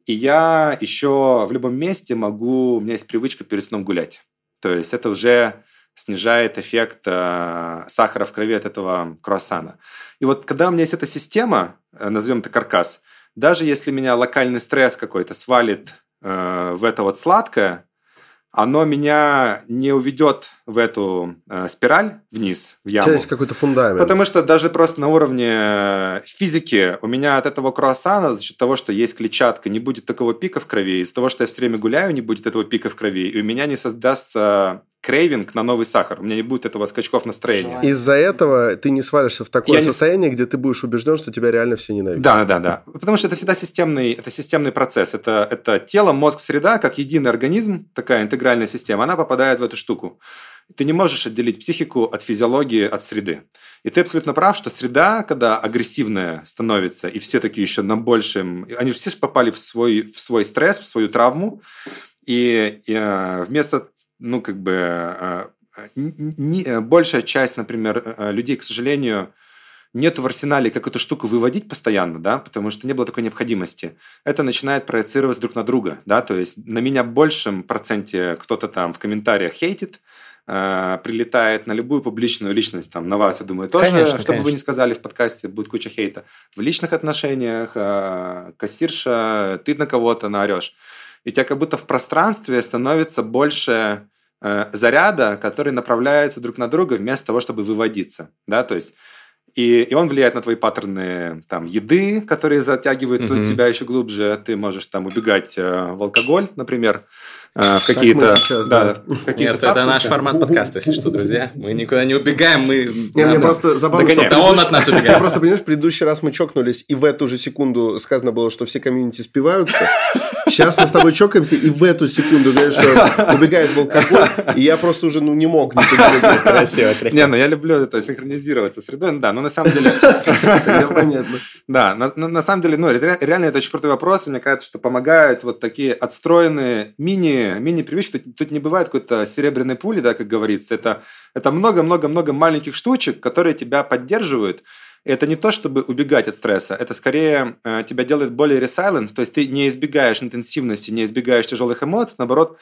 И я еще в любом месте могу, у меня есть привычка перед сном гулять. То есть это уже снижает эффект э, сахара в крови от этого круассана. И вот когда у меня есть эта система, э, назовем это каркас, даже если меня локальный стресс какой-то свалит э, в это вот сладкое, оно меня не уведет в эту э, спираль вниз, в яму. У есть какой-то фундамент. Потому что даже просто на уровне э, физики у меня от этого круассана, за счет того, что есть клетчатка, не будет такого пика в крови. Из-за того, что я все время гуляю, не будет этого пика в крови. И у меня не создастся крейвинг на новый сахар. У меня не будет этого скачков настроения. Из-за этого ты не свалишься в такое я состояние, не... где ты будешь убежден, что тебя реально все ненавидят. Да, да, да. Потому что это всегда системный, это системный процесс. Это, это тело, мозг, среда, как единый организм, такая интегральная система, она попадает в эту штуку. Ты не можешь отделить психику от физиологии, от среды. И ты абсолютно прав, что среда, когда агрессивная становится, и все такие еще на большем... Они все попали в свой, в свой стресс, в свою травму, и, и э, вместо ну, как бы, а, а, не, э, большая часть, например, э, э, людей, к сожалению, нету в арсенале как эту штуку выводить постоянно, да, потому что не было такой необходимости. Это начинает проецироваться друг на друга, да, то есть на меня большем проценте кто-то там в комментариях хейтит, э, прилетает на любую публичную личность, там, на вас, я думаю, тоже, конечно, что бы вы ни сказали в подкасте, будет куча хейта. В личных отношениях, э, кассирша, ты на кого-то наорешь и у тебя как будто в пространстве становится больше э, заряда, который направляется друг на друга вместо того, чтобы выводиться, да, то есть и, и он влияет на твои паттерны там еды, которые затягивают mm-hmm. тебя еще глубже. Ты можешь там убегать э, в алкоголь, например, в какие-то да, да. какие Нет, это наш формат подкаста, если что, друзья. Мы никуда не убегаем, мы не, мне просто забавно, что это он от нас убегает. Я просто понимаешь, в предыдущий раз мы чокнулись, и в эту же секунду сказано было, что все комьюнити спиваются. Сейчас мы с тобой чокаемся, и в эту секунду говорят, что убегает в алкоголь, и я просто уже ну, не мог не Красиво, красиво. Не, ну я люблю это синхронизироваться с средой, ну да, но на самом деле... Понятно. Да, на самом деле, ну реально это очень крутой вопрос, и мне кажется, что помогают вот такие отстроенные мини мини-привычки. Тут не бывает какой-то серебряной пули, да, как говорится. Это это много-много-много маленьких штучек, которые тебя поддерживают, это не то, чтобы убегать от стресса, это скорее э, тебя делает более resilient, то есть ты не избегаешь интенсивности, не избегаешь тяжелых эмоций, наоборот,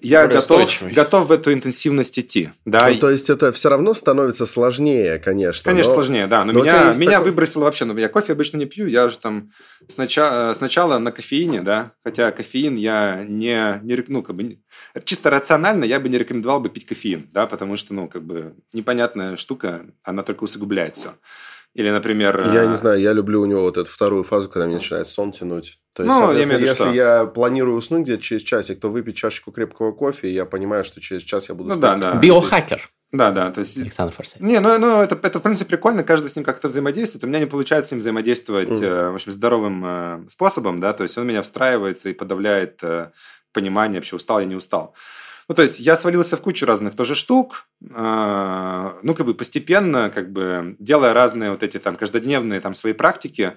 я готов, готов в эту интенсивность идти. Да. Ну, то есть это все равно становится сложнее, конечно. Конечно, но... сложнее, да. Но, но меня, меня такой... выбросило вообще. Ну, я кофе обычно не пью, я уже там сначала, сначала на кофеине, да. Хотя кофеин я не, не ну, как бы, чисто рационально я бы не рекомендовал бы пить кофеин, да, потому что, ну, как бы непонятная штука, она только усугубляет все. Или, например... Я не э, знаю, я люблю у него вот эту вторую фазу, когда мне начинает сон тянуть. То есть, ну, я если что? я планирую уснуть где-то через часик, то выпить чашечку крепкого кофе, и я понимаю, что через час я буду ну, спать. Да, да. Биохакер. Да, да, то есть... Александр Форсайт. Не, ну, ну это, это, в принципе, прикольно, каждый с ним как-то взаимодействует. У меня не получается с ним взаимодействовать, mm. в общем, здоровым э, способом, да, то есть он меня встраивается и подавляет э, понимание, вообще устал я, не устал. Ну, то есть я свалился в кучу разных тоже штук, э, ну, как бы постепенно, как бы делая разные вот эти там каждодневные там свои практики,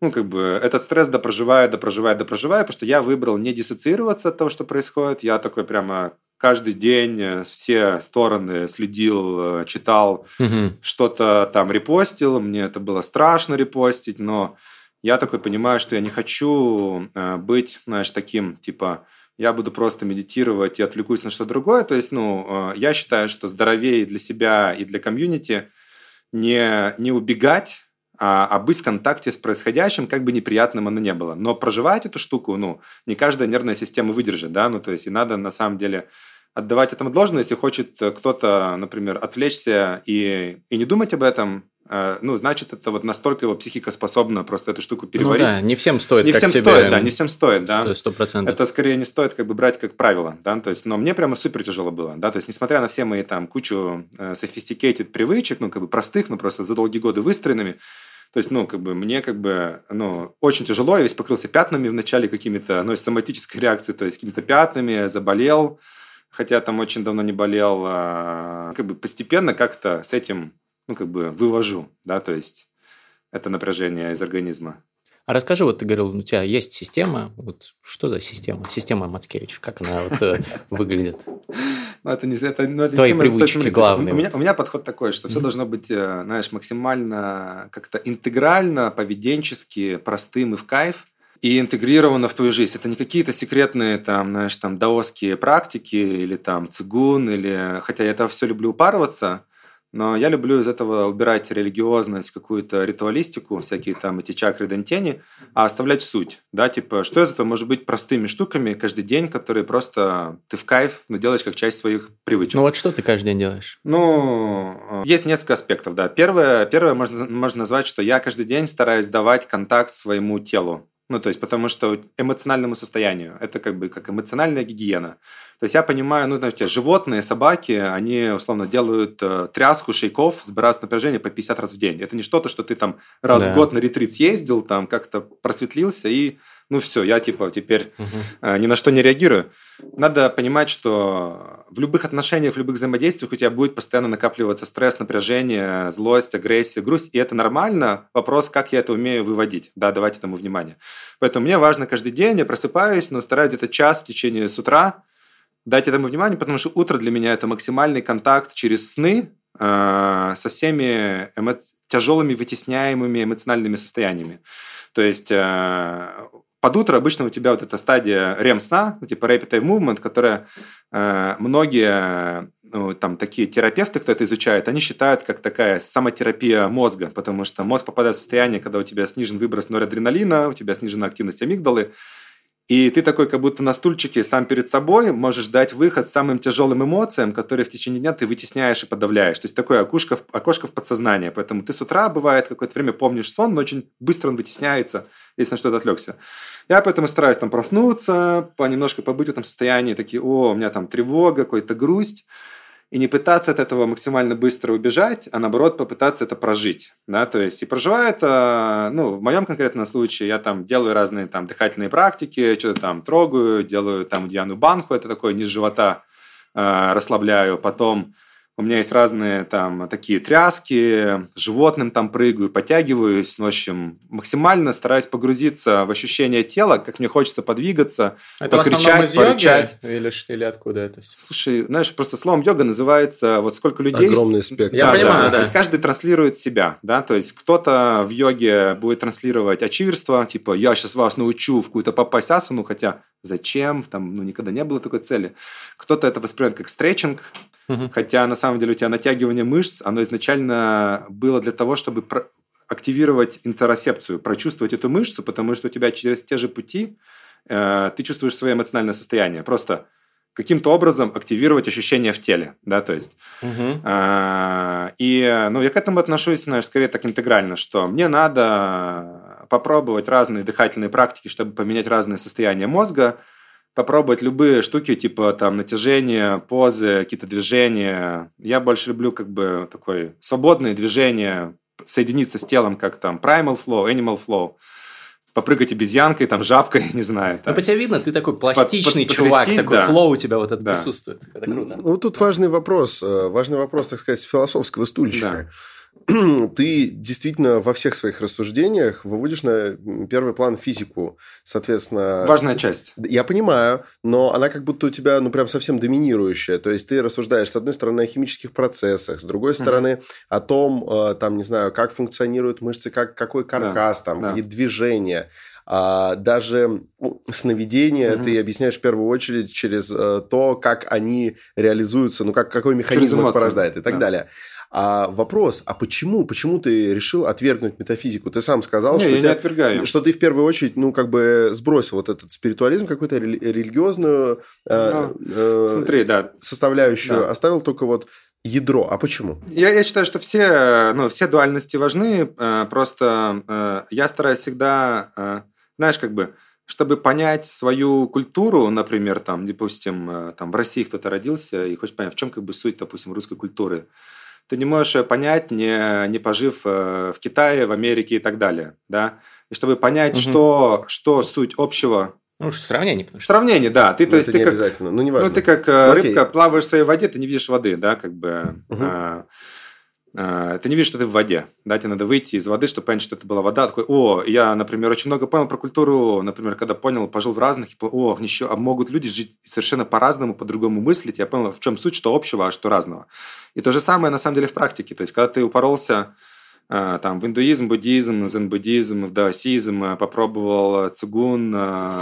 ну, как бы этот стресс допроживаю, допроживаю, допроживаю, потому что я выбрал не диссоциироваться от того, что происходит. Я такой прямо каждый день э, все стороны следил, э, читал, угу. что-то там репостил. Мне это было страшно репостить, но я такой понимаю, что я не хочу быть, знаешь, таким, типа, я буду просто медитировать и отвлекусь на что-то другое. То есть, ну, э, я считаю, что здоровее для себя и для комьюнити не, не убегать, а, а быть в контакте с происходящим, как бы неприятным оно не было. Но проживать эту штуку, ну, не каждая нервная система выдержит, да, ну, то есть, и надо на самом деле отдавать этому должное, если хочет кто-то, например, отвлечься и, и не думать об этом, Э, ну, значит, это вот настолько его психика способна просто эту штуку переварить. Ну да, не всем стоит. Не всем стоит, да, не всем стоит, да. Сто процентов. Это скорее не стоит как бы брать как правило, да, то есть, но мне прямо супер тяжело было, да, то есть, несмотря на все мои там кучу э, sophisticated привычек, ну, как бы простых, но просто за долгие годы выстроенными, то есть, ну, как бы мне как бы, ну, очень тяжело, я весь покрылся пятнами вначале какими-то, ну, соматической реакцией, то есть, какими-то пятнами, заболел, хотя там очень давно не болел, а, как бы постепенно как-то с этим ну, как бы вывожу, да, то есть это напряжение из организма. А расскажи, вот ты говорил, у тебя есть система, вот что за система? Система Мацкевич, как она вот э, выглядит? Ну, это не, это, ну, это Твои привычки главные. У меня, у меня подход такой, что все должно быть, э, знаешь, максимально как-то интегрально, поведенчески, простым и в кайф и интегрировано в твою жизнь. Это не какие-то секретные там, знаешь, там даосские практики или там цигун, или... Хотя я это все люблю упарываться, но я люблю из этого убирать религиозность, какую-то ритуалистику, всякие там эти чакры дантени, а оставлять суть. Да, типа, что из этого может быть простыми штуками каждый день, которые просто ты в кайф, но делаешь как часть своих привычек. Ну вот что ты каждый день делаешь? Ну, есть несколько аспектов, да. Первое, первое можно, можно назвать, что я каждый день стараюсь давать контакт своему телу. Ну, то есть, потому что эмоциональному состоянию. Это как бы как эмоциональная гигиена. То есть я понимаю, ну, знаете, животные, собаки, они, условно, делают э, тряску шейков, сбирают напряжение по 50 раз в день. Это не что-то, что ты там раз да. в год на ретрит съездил, там как-то просветлился и ну все, я типа теперь угу. э, ни на что не реагирую. Надо понимать, что в любых отношениях, в любых взаимодействиях у тебя будет постоянно накапливаться стресс, напряжение, злость, агрессия, грусть, и это нормально. Вопрос, как я это умею выводить. Да, давайте этому внимание. Поэтому мне важно каждый день, я просыпаюсь, но стараюсь где-то час в течение с утра дать этому внимание, потому что утро для меня это максимальный контакт через сны э, со всеми эмо- тяжелыми вытесняемыми эмоциональными состояниями. То есть э, под утро обычно у тебя вот эта стадия REM-сна, ну, типа Rapid Eye Movement, которая э, многие ну, там такие терапевты, кто это изучает, они считают как такая самотерапия мозга, потому что мозг попадает в состояние, когда у тебя снижен выброс норадреналина, у тебя снижена активность амигдалы, и ты такой, как будто на стульчике сам перед собой можешь дать выход самым тяжелым эмоциям, которые в течение дня ты вытесняешь и подавляешь. То есть такое окошко, окошко в подсознание. Поэтому ты с утра, бывает, какое-то время помнишь сон, но очень быстро он вытесняется, если на что-то отвлекся. Я поэтому стараюсь там проснуться, понемножку побыть в этом состоянии, такие, о, у меня там тревога, какая-то грусть и не пытаться от этого максимально быстро убежать, а наоборот попытаться это прожить, да, то есть и проживаю это, ну, в моем конкретном случае я там делаю разные там дыхательные практики, что-то там трогаю, делаю там Диану Банху, это такое низ живота э, расслабляю, потом у меня есть разные там такие тряски, животным там прыгаю, подтягиваюсь. В общем, максимально стараюсь погрузиться в ощущение тела, как мне хочется подвигаться, это покричать, в порычать. Или, или откуда это? Слушай, знаешь, просто словом йога называется вот сколько людей... Огромный спектр. Я да, понимаю, да. да. Каждый транслирует себя, да, то есть кто-то в йоге будет транслировать ачиверство, типа я сейчас вас научу в какую-то попасть асану, хотя зачем, там, ну, никогда не было такой цели. Кто-то это воспринимает как стретчинг, Угу. Хотя на самом деле у тебя натягивание мышц, оно изначально было для того, чтобы про- активировать интеросепцию, прочувствовать эту мышцу, потому что у тебя через те же пути э, ты чувствуешь свое эмоциональное состояние. Просто каким-то образом активировать ощущения в теле, да, то есть. Угу. Э, и, ну, я к этому отношусь, знаешь, скорее так интегрально, что мне надо попробовать разные дыхательные практики, чтобы поменять разные состояния мозга, попробовать любые штуки, типа там натяжение, позы, какие-то движения. Я больше люблю как бы такое свободное движение, соединиться с телом, как там primal flow, animal flow попрыгать обезьянкой, там, жабкой, не знаю. Ну, по тебе видно, ты такой пластичный под, под, чувак, такой да. флоу у тебя вот это да. присутствует. Это круто. Ну, тут важный вопрос, э, важный вопрос, так сказать, философского стульчика. Да. ты действительно во всех своих рассуждениях выводишь на первый план физику, соответственно... Важная часть. Я понимаю, но она как будто у тебя, ну, прям совсем доминирующая. То есть, ты рассуждаешь, с одной стороны, о химических процессах, с другой стороны, mm-hmm. о том, э, там, не знаю, как функционируют мышцы, как, какой каркас, да, там, да. и движение. А даже сновидения mm-hmm. ты объясняешь в первую очередь через э, то, как они реализуются, ну, как, какой механизм их порождает и так да. далее. А вопрос, а почему? Почему ты решил отвергнуть метафизику? Ты сам сказал, не, что, я тебя, не отвергаю. что ты в первую очередь, ну, как бы сбросил вот этот спиритуализм, какую-то религиозную э, ну, э, смотри, да. составляющую, да. оставил только вот ядро. А почему? Я, я считаю, что все, ну, все дуальности важны. Э, просто я стараюсь всегда, знаешь, как бы чтобы понять свою культуру, например, там, допустим, там в России кто-то родился и хочет понять, в чем как бы суть, допустим, русской культуры ты не можешь ее понять, не, не пожив э, в Китае, в Америке и так далее. Да? И чтобы понять, угу. что, что суть общего ну, сравнение. Потому что... Сравнение, да. Ты, Но то есть, ты не как, обязательно. Ну, не важно. Ну, ты как э, Окей. рыбка, плаваешь в своей воде, ты не видишь воды, да, как бы. Угу. А, ты не видишь, что ты в воде. Да, тебе надо выйти из воды, чтобы понять, что это была вода. Такой, о, я, например, очень много понял про культуру, например, когда понял, пожил в разных, о, еще, а могут люди жить совершенно по-разному, по-другому мыслить. Я понял, в чем суть, что общего, а что разного. И то же самое, на самом деле, в практике. То есть, когда ты упоролся а, там, в индуизм, буддизм, зен-буддизм, в даосизм, попробовал цигун,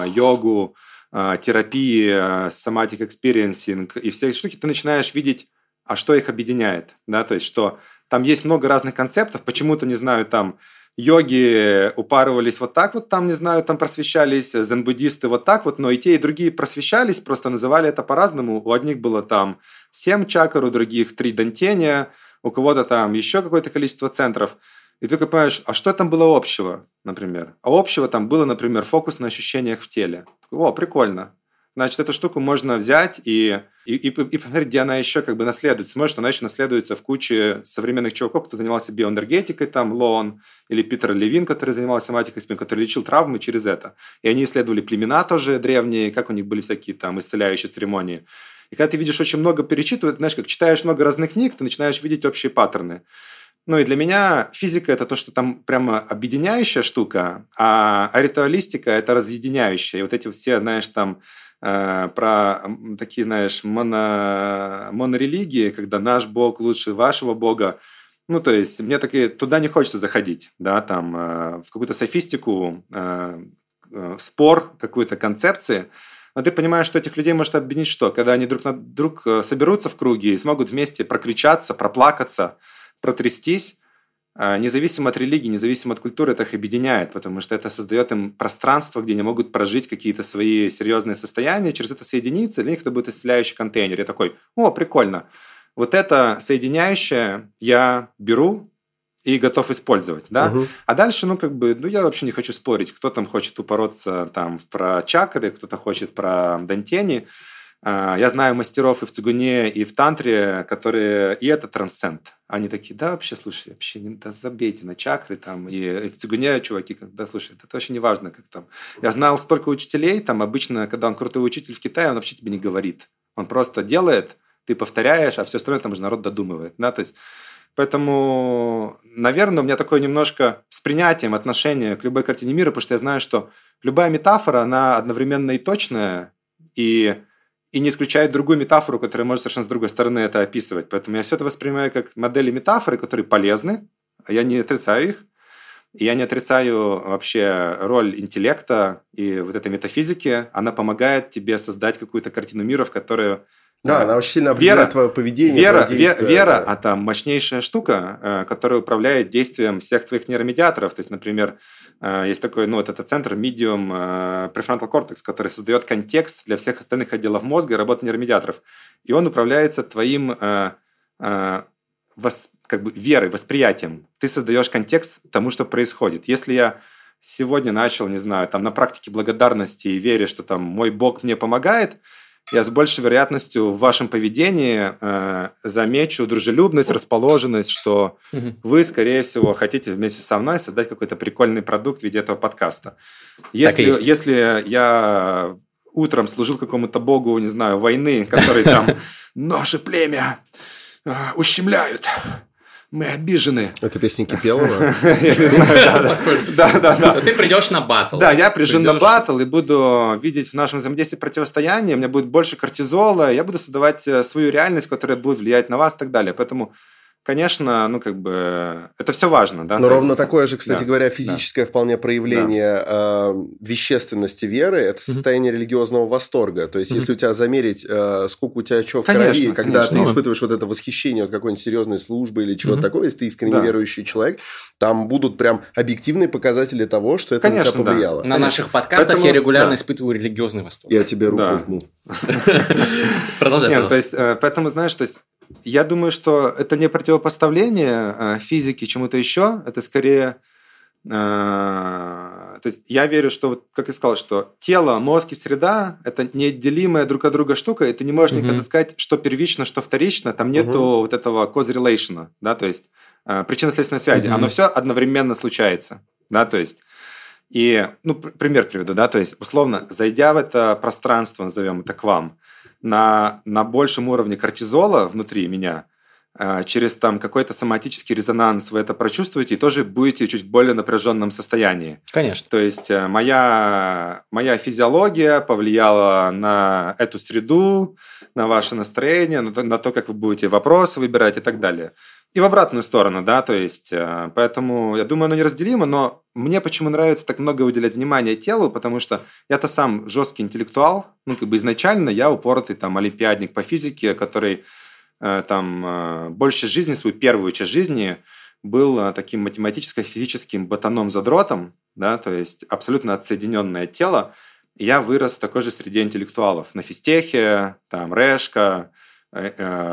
йогу, терапии, somatic experiencing и все эти штуки, ты начинаешь видеть, а что их объединяет, да, то есть, что там есть много разных концептов, почему-то, не знаю, там йоги упарывались вот так вот, там, не знаю, там просвещались, зен-буддисты вот так вот, но и те, и другие просвещались, просто называли это по-разному. У одних было там 7 чакр, у других 3 дантения, у кого-то там еще какое-то количество центров. И ты понимаешь, а что там было общего, например? А общего там было, например, фокус на ощущениях в теле. О, прикольно. Значит, эту штуку можно взять и, и, и, и посмотреть, где она еще как бы наследуется. Может, она еще наследуется в куче современных чуваков, кто занимался биоэнергетикой, там, Лоон, или Питер Левин, который занимался соматикой, который лечил травмы через это. И они исследовали племена тоже древние, как у них были всякие там исцеляющие церемонии. И когда ты видишь очень много перечитывать, знаешь, как читаешь много разных книг, ты начинаешь видеть общие паттерны. Ну и для меня физика это то, что там прямо объединяющая штука, а, а ритуалистика это разъединяющая. И вот эти все, знаешь, там про такие, знаешь, моно, монорелигии, когда наш бог лучше вашего бога. Ну, то есть, мне таки туда не хочется заходить, да, там, э, в какую-то софистику, э, в спор, какую-то концепции. Но ты понимаешь, что этих людей может объединить что? Когда они друг на друг соберутся в круге и смогут вместе прокричаться, проплакаться, протрястись, независимо от религии, независимо от культуры, это их объединяет, потому что это создает им пространство, где они могут прожить какие-то свои серьезные состояния, через это соединиться, для них это будет исцеляющий контейнер. Я такой, о, прикольно. Вот это соединяющее я беру и готов использовать, да. Угу. А дальше, ну, как бы, ну, я вообще не хочу спорить, кто там хочет упороться там про чакры, кто-то хочет про дантени. А, я знаю мастеров и в цигуне, и в тантре, которые и это трансцент. Они такие, да, вообще, слушай, вообще не да, забейте на чакры там. И, и в цигуне чуваки, да, слушай, это вообще не важно, как там. Я знал столько учителей, там обычно, когда он крутой учитель в Китае, он вообще тебе не говорит. Он просто делает, ты повторяешь, а все остальное там уже народ додумывает, да, то есть Поэтому, наверное, у меня такое немножко с принятием отношение к любой картине мира, потому что я знаю, что любая метафора, она одновременно и точная, и, и не исключает другую метафору, которая может совершенно с другой стороны это описывать. Поэтому я все это воспринимаю как модели метафоры, которые полезны, а я не отрицаю их, и я не отрицаю вообще роль интеллекта и вот этой метафизики. Она помогает тебе создать какую-то картину мира, в которую да, она очень сильно определяет вера, твое поведение. Вера, твое вера, да. там мощнейшая штука, э, которая управляет действием всех твоих нейромедиаторов. То есть, например, э, есть такой, ну, вот этот центр Medium э, Prefrontal Cortex, который создает контекст для всех остальных отделов мозга и работы нейромедиаторов. И он управляется твоим как бы верой, восприятием. Ты создаешь контекст тому, что происходит. Если я сегодня начал, не знаю, там на практике благодарности и вере, что там мой Бог мне помогает, я с большей вероятностью в вашем поведении э, замечу дружелюбность, расположенность, что угу. вы, скорее всего, хотите вместе со мной создать какой-то прикольный продукт в виде этого подкаста. Если, если я утром служил какому-то богу, не знаю, войны, который там «Наше племя э, ущемляют», мы обижены. Это песня Кипелова? Я не знаю, да, да, да. Ты придешь на батл. Да, я приду на батл и буду видеть в нашем взаимодействии противостояние, у меня будет больше кортизола, я буду создавать э, свою реальность, которая будет влиять на вас и так далее. Поэтому конечно, ну, как бы, это все важно, да. Но ровно есть... такое же, кстати да, говоря, физическое да. вполне проявление да. э, вещественности веры – это состояние mm-hmm. религиозного восторга. То есть, mm-hmm. если у тебя замерить, э, сколько у тебя чего в конечно, крови, когда конечно. ты испытываешь вот это восхищение от какой-нибудь серьезной службы или чего-то mm-hmm. такого, если ты искренне да. верующий человек, там будут прям объективные показатели того, что это конечно, на тебя повлияло. Да. На наших подкастах Поэтому, я регулярно да. испытываю религиозный восторг. Я тебе руку да. жму. Продолжай, Нет, то есть, э, поэтому, знаешь, то есть, я думаю, что это не противопоставление э, физики чему-то еще, это скорее... Э, то есть я верю, что, вот, как я сказал, что тело, мозг и среда – это неотделимая друг от друга штука, и ты не можешь mm-hmm. никогда сказать, что первично, что вторично, там нету mm-hmm. вот этого cause-relation, да, то есть э, причинно-следственной связи, mm-hmm. оно все одновременно случается, да, то есть и, ну, пример приведу, да, то есть, условно, зайдя в это пространство, назовем это к вам, на, на большем уровне кортизола внутри меня, э, через там какой-то соматический резонанс вы это прочувствуете и тоже будете чуть в более напряженном состоянии. Конечно. То есть э, моя, моя физиология повлияла на эту среду, на ваше настроение, на то, на то, как вы будете вопросы выбирать и так далее. И в обратную сторону, да, то есть, э, поэтому я думаю, оно неразделимо, но мне почему нравится так много уделять внимания телу, потому что я-то сам жесткий интеллектуал, ну, как бы изначально я упоротый там олимпиадник по физике, который э, там э, больше жизни, свою первую часть жизни был таким математическо-физическим ботаном-задротом, да, то есть абсолютно отсоединенное тело. Я вырос в такой же среде интеллектуалов. На физтехе, там, Решка,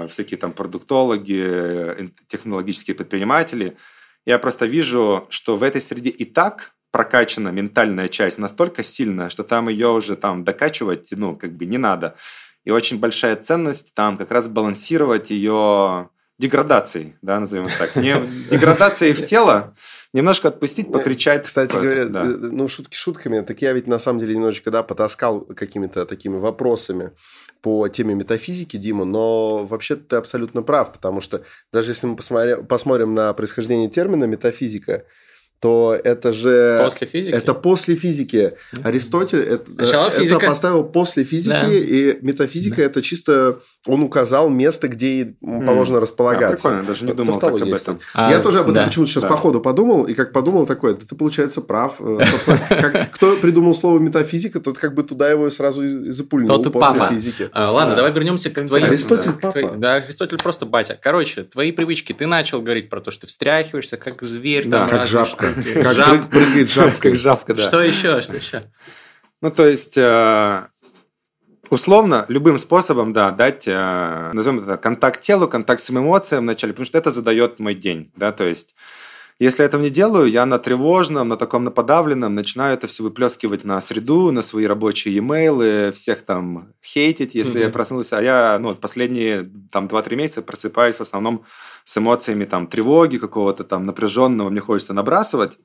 всякие там продуктологи, э, технологические предприниматели. Я просто вижу, что в этой среде и так прокачана ментальная часть настолько сильная, что там ее уже там докачивать, ну, как бы не надо. И очень большая ценность там как раз балансировать ее деградацией, да, назовем так. Не деградацией в тело, немножко отпустить, покричать. Кстати говоря, да. ну, шутки шутками, так я ведь на самом деле немножечко, да, потаскал какими-то такими вопросами по теме метафизики, Дима, но вообще ты абсолютно прав, потому что даже если мы посмотрим, посмотрим на происхождение термина метафизика, то это же... После физики? Это после физики. Аристотель это, Сначала это поставил после физики, да. и метафизика да. это чисто... Он указал место, где положено mm. располагаться. А, прикольно, даже не думал так об этом. А, Я тоже об этом да. почему-то сейчас да. по ходу подумал, и как подумал такое, да ты, получается, прав. Э, собственно, как, кто придумал слово метафизика, тот как бы туда его сразу и запульнул тот после папа. физики. А, ладно, давай вернемся к твоим... Аристотель папа. Да, Аристотель просто батя. Короче, твои привычки. Ты начал говорить про то, что ты встряхиваешься, как зверь. Да, как жабка. Как Жаб... прыгает жабка. Как жабка, да. Что еще? Что еще? Ну, то есть, э, условно, любым способом, да, дать, э, назовем это контакт телу, контакт с эмоциям вначале, потому что это задает мой день, да, то есть, если я этого не делаю, я на тревожном, на таком на подавленном начинаю это все выплескивать на среду, на свои рабочие e-mail, всех там хейтить, если mm-hmm. я проснулся. А я ну, последние там 2-3 месяца просыпаюсь в основном с эмоциями там тревоги какого-то там напряженного, мне хочется набрасывать.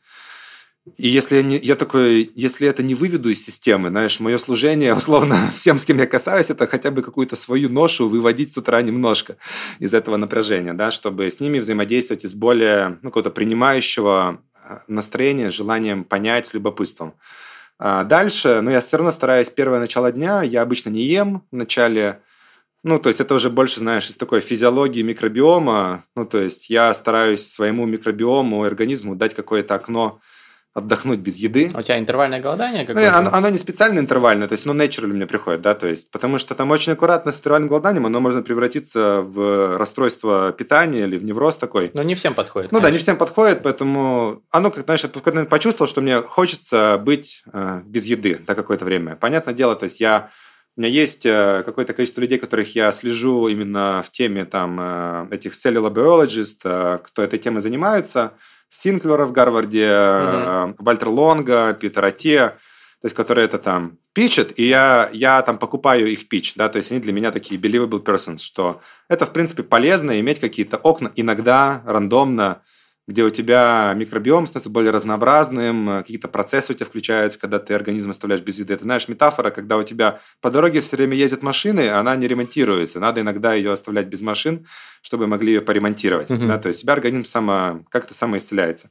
И если я, не, я такой, если это не выведу из системы, знаешь, мое служение, условно, всем, с кем я касаюсь, это хотя бы какую-то свою ношу выводить с утра немножко из этого напряжения, да, чтобы с ними взаимодействовать из более, ну, какого-то принимающего э, настроения, желанием понять, любопытством. А дальше, ну, я все равно стараюсь первое начало дня, я обычно не ем в начале, ну, то есть это уже больше, знаешь, из такой физиологии микробиома, ну, то есть я стараюсь своему микробиому, организму дать какое-то окно отдохнуть без еды. А у тебя интервальное голодание какое-то? Ну, оно, оно не специально интервальное, то есть, ну, natural мне приходит, да, то есть, потому что там очень аккуратно с интервальным голоданием оно можно превратиться в расстройство питания или в невроз такой. Но не всем подходит. Ну конечно. да, не всем подходит, поэтому оно, как, знаешь, я почувствовал, что мне хочется быть э, без еды на какое-то время. Понятное дело, то есть я у меня есть э, какое-то количество людей, которых я слежу именно в теме там э, этих cellular biologists, э, кто этой темой занимается. Синклера в Гарварде, mm-hmm. Вальтер Лонга, Питер Ате, то есть, которые это там пичат, и я, я там покупаю их пич, да, то есть они для меня такие believable persons, что это, в принципе, полезно иметь какие-то окна иногда рандомно где у тебя микробиом становится более разнообразным, э, какие-то процессы у тебя включаются, когда ты организм оставляешь без еды. Это, знаешь, метафора, когда у тебя по дороге все время ездят машины, она не ремонтируется. Надо иногда ее оставлять без машин, чтобы могли ее поремонтировать. Uh-huh. Да? То есть у тебя организм само, как-то самоисцеляется.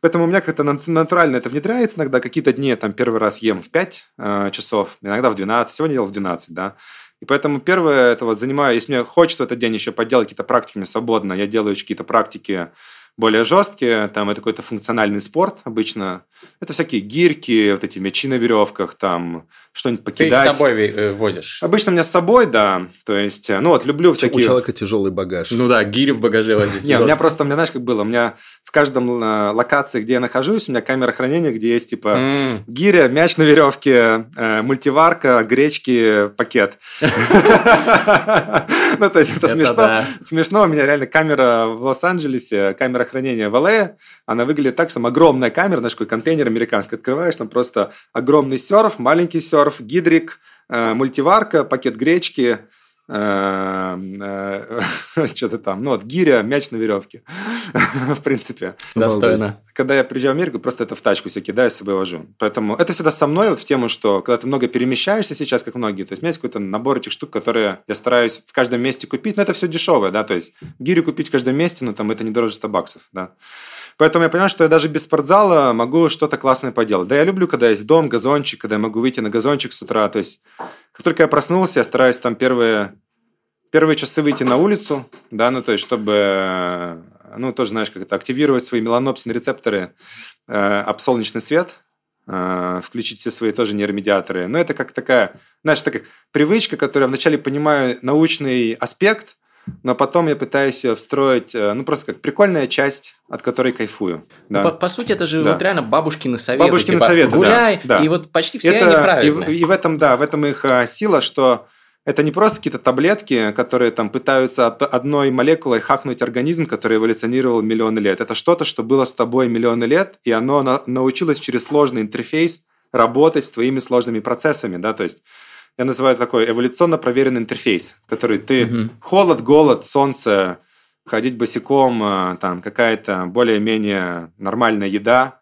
Поэтому у меня как-то натурально это внедряется иногда. Какие-то дни я там первый раз ем в 5 э, часов, иногда в 12. Сегодня ел в 12, да. И поэтому первое, это вот занимаю, если мне хочется в этот день еще поделать какие-то практики, мне свободно, я делаю какие-то практики более жесткие, там это какой-то функциональный спорт обычно. Это всякие гирьки, вот эти мячи на веревках, там что-нибудь покидать. Ты с собой э, возишь? Обычно у меня с собой, да. То есть, э, ну вот, люблю всякие... У человека тяжелый багаж. Ну да, гири в багаже возить. Не, у меня просто, у меня знаешь, как было, у меня в каждом э, локации, где я нахожусь, у меня камера хранения, где есть типа гиря, мяч на веревке, мультиварка, гречки, пакет. Ну, то есть, это смешно. Смешно, у меня реально камера в Лос-Анджелесе, камера хранения в ЛА, она выглядит так, что там огромная камера, знаешь, такой контейнер американский, открываешь, там просто огромный серф, маленький серф, гидрик, э, мультиварка, пакет гречки, э, э, что-то там, ну вот гиря, мяч на веревке, в принципе. Достойно. Когда я приезжаю в Америку, просто это в тачку себе кидаю, с собой вожу. Поэтому это всегда со мной вот в тему, что когда ты много перемещаешься сейчас, как многие, то есть у меня есть какой-то набор этих штук, которые я стараюсь в каждом месте купить, но это все дешевое, да, то есть гирю купить в каждом месте, но там это не дороже 100 баксов, да. Поэтому я понимаю, что я даже без спортзала могу что-то классное поделать. Да, я люблю, когда есть дом, газончик, когда я могу выйти на газончик с утра. То есть, как только я проснулся, я стараюсь там первые, первые часы выйти на улицу, да, ну, то есть, чтобы, ну, тоже, знаешь, как это, активировать свои меланопсин рецепторы э, об солнечный свет, э, включить все свои тоже нейромедиаторы. Но это как такая, знаешь, такая привычка, которая вначале понимаю научный аспект, но потом я пытаюсь ее встроить, э, ну, просто как прикольная часть, от которой кайфую. Ну, да. по, по сути, это же да. вот реально бабушкины советы. Бабушкины типа, советы, Гуляй, да, да. и вот почти все это, они правильные. И, и в этом, да, в этом их а, сила, что это не просто какие-то таблетки, которые там пытаются одной молекулой хакнуть организм, который эволюционировал миллионы лет. Это что-то, что было с тобой миллионы лет, и оно на, научилось через сложный интерфейс работать с твоими сложными процессами, да, то есть я называю такой эволюционно проверенный интерфейс, который ты угу. холод, голод, солнце, ходить босиком, э, там какая-то более-менее нормальная еда,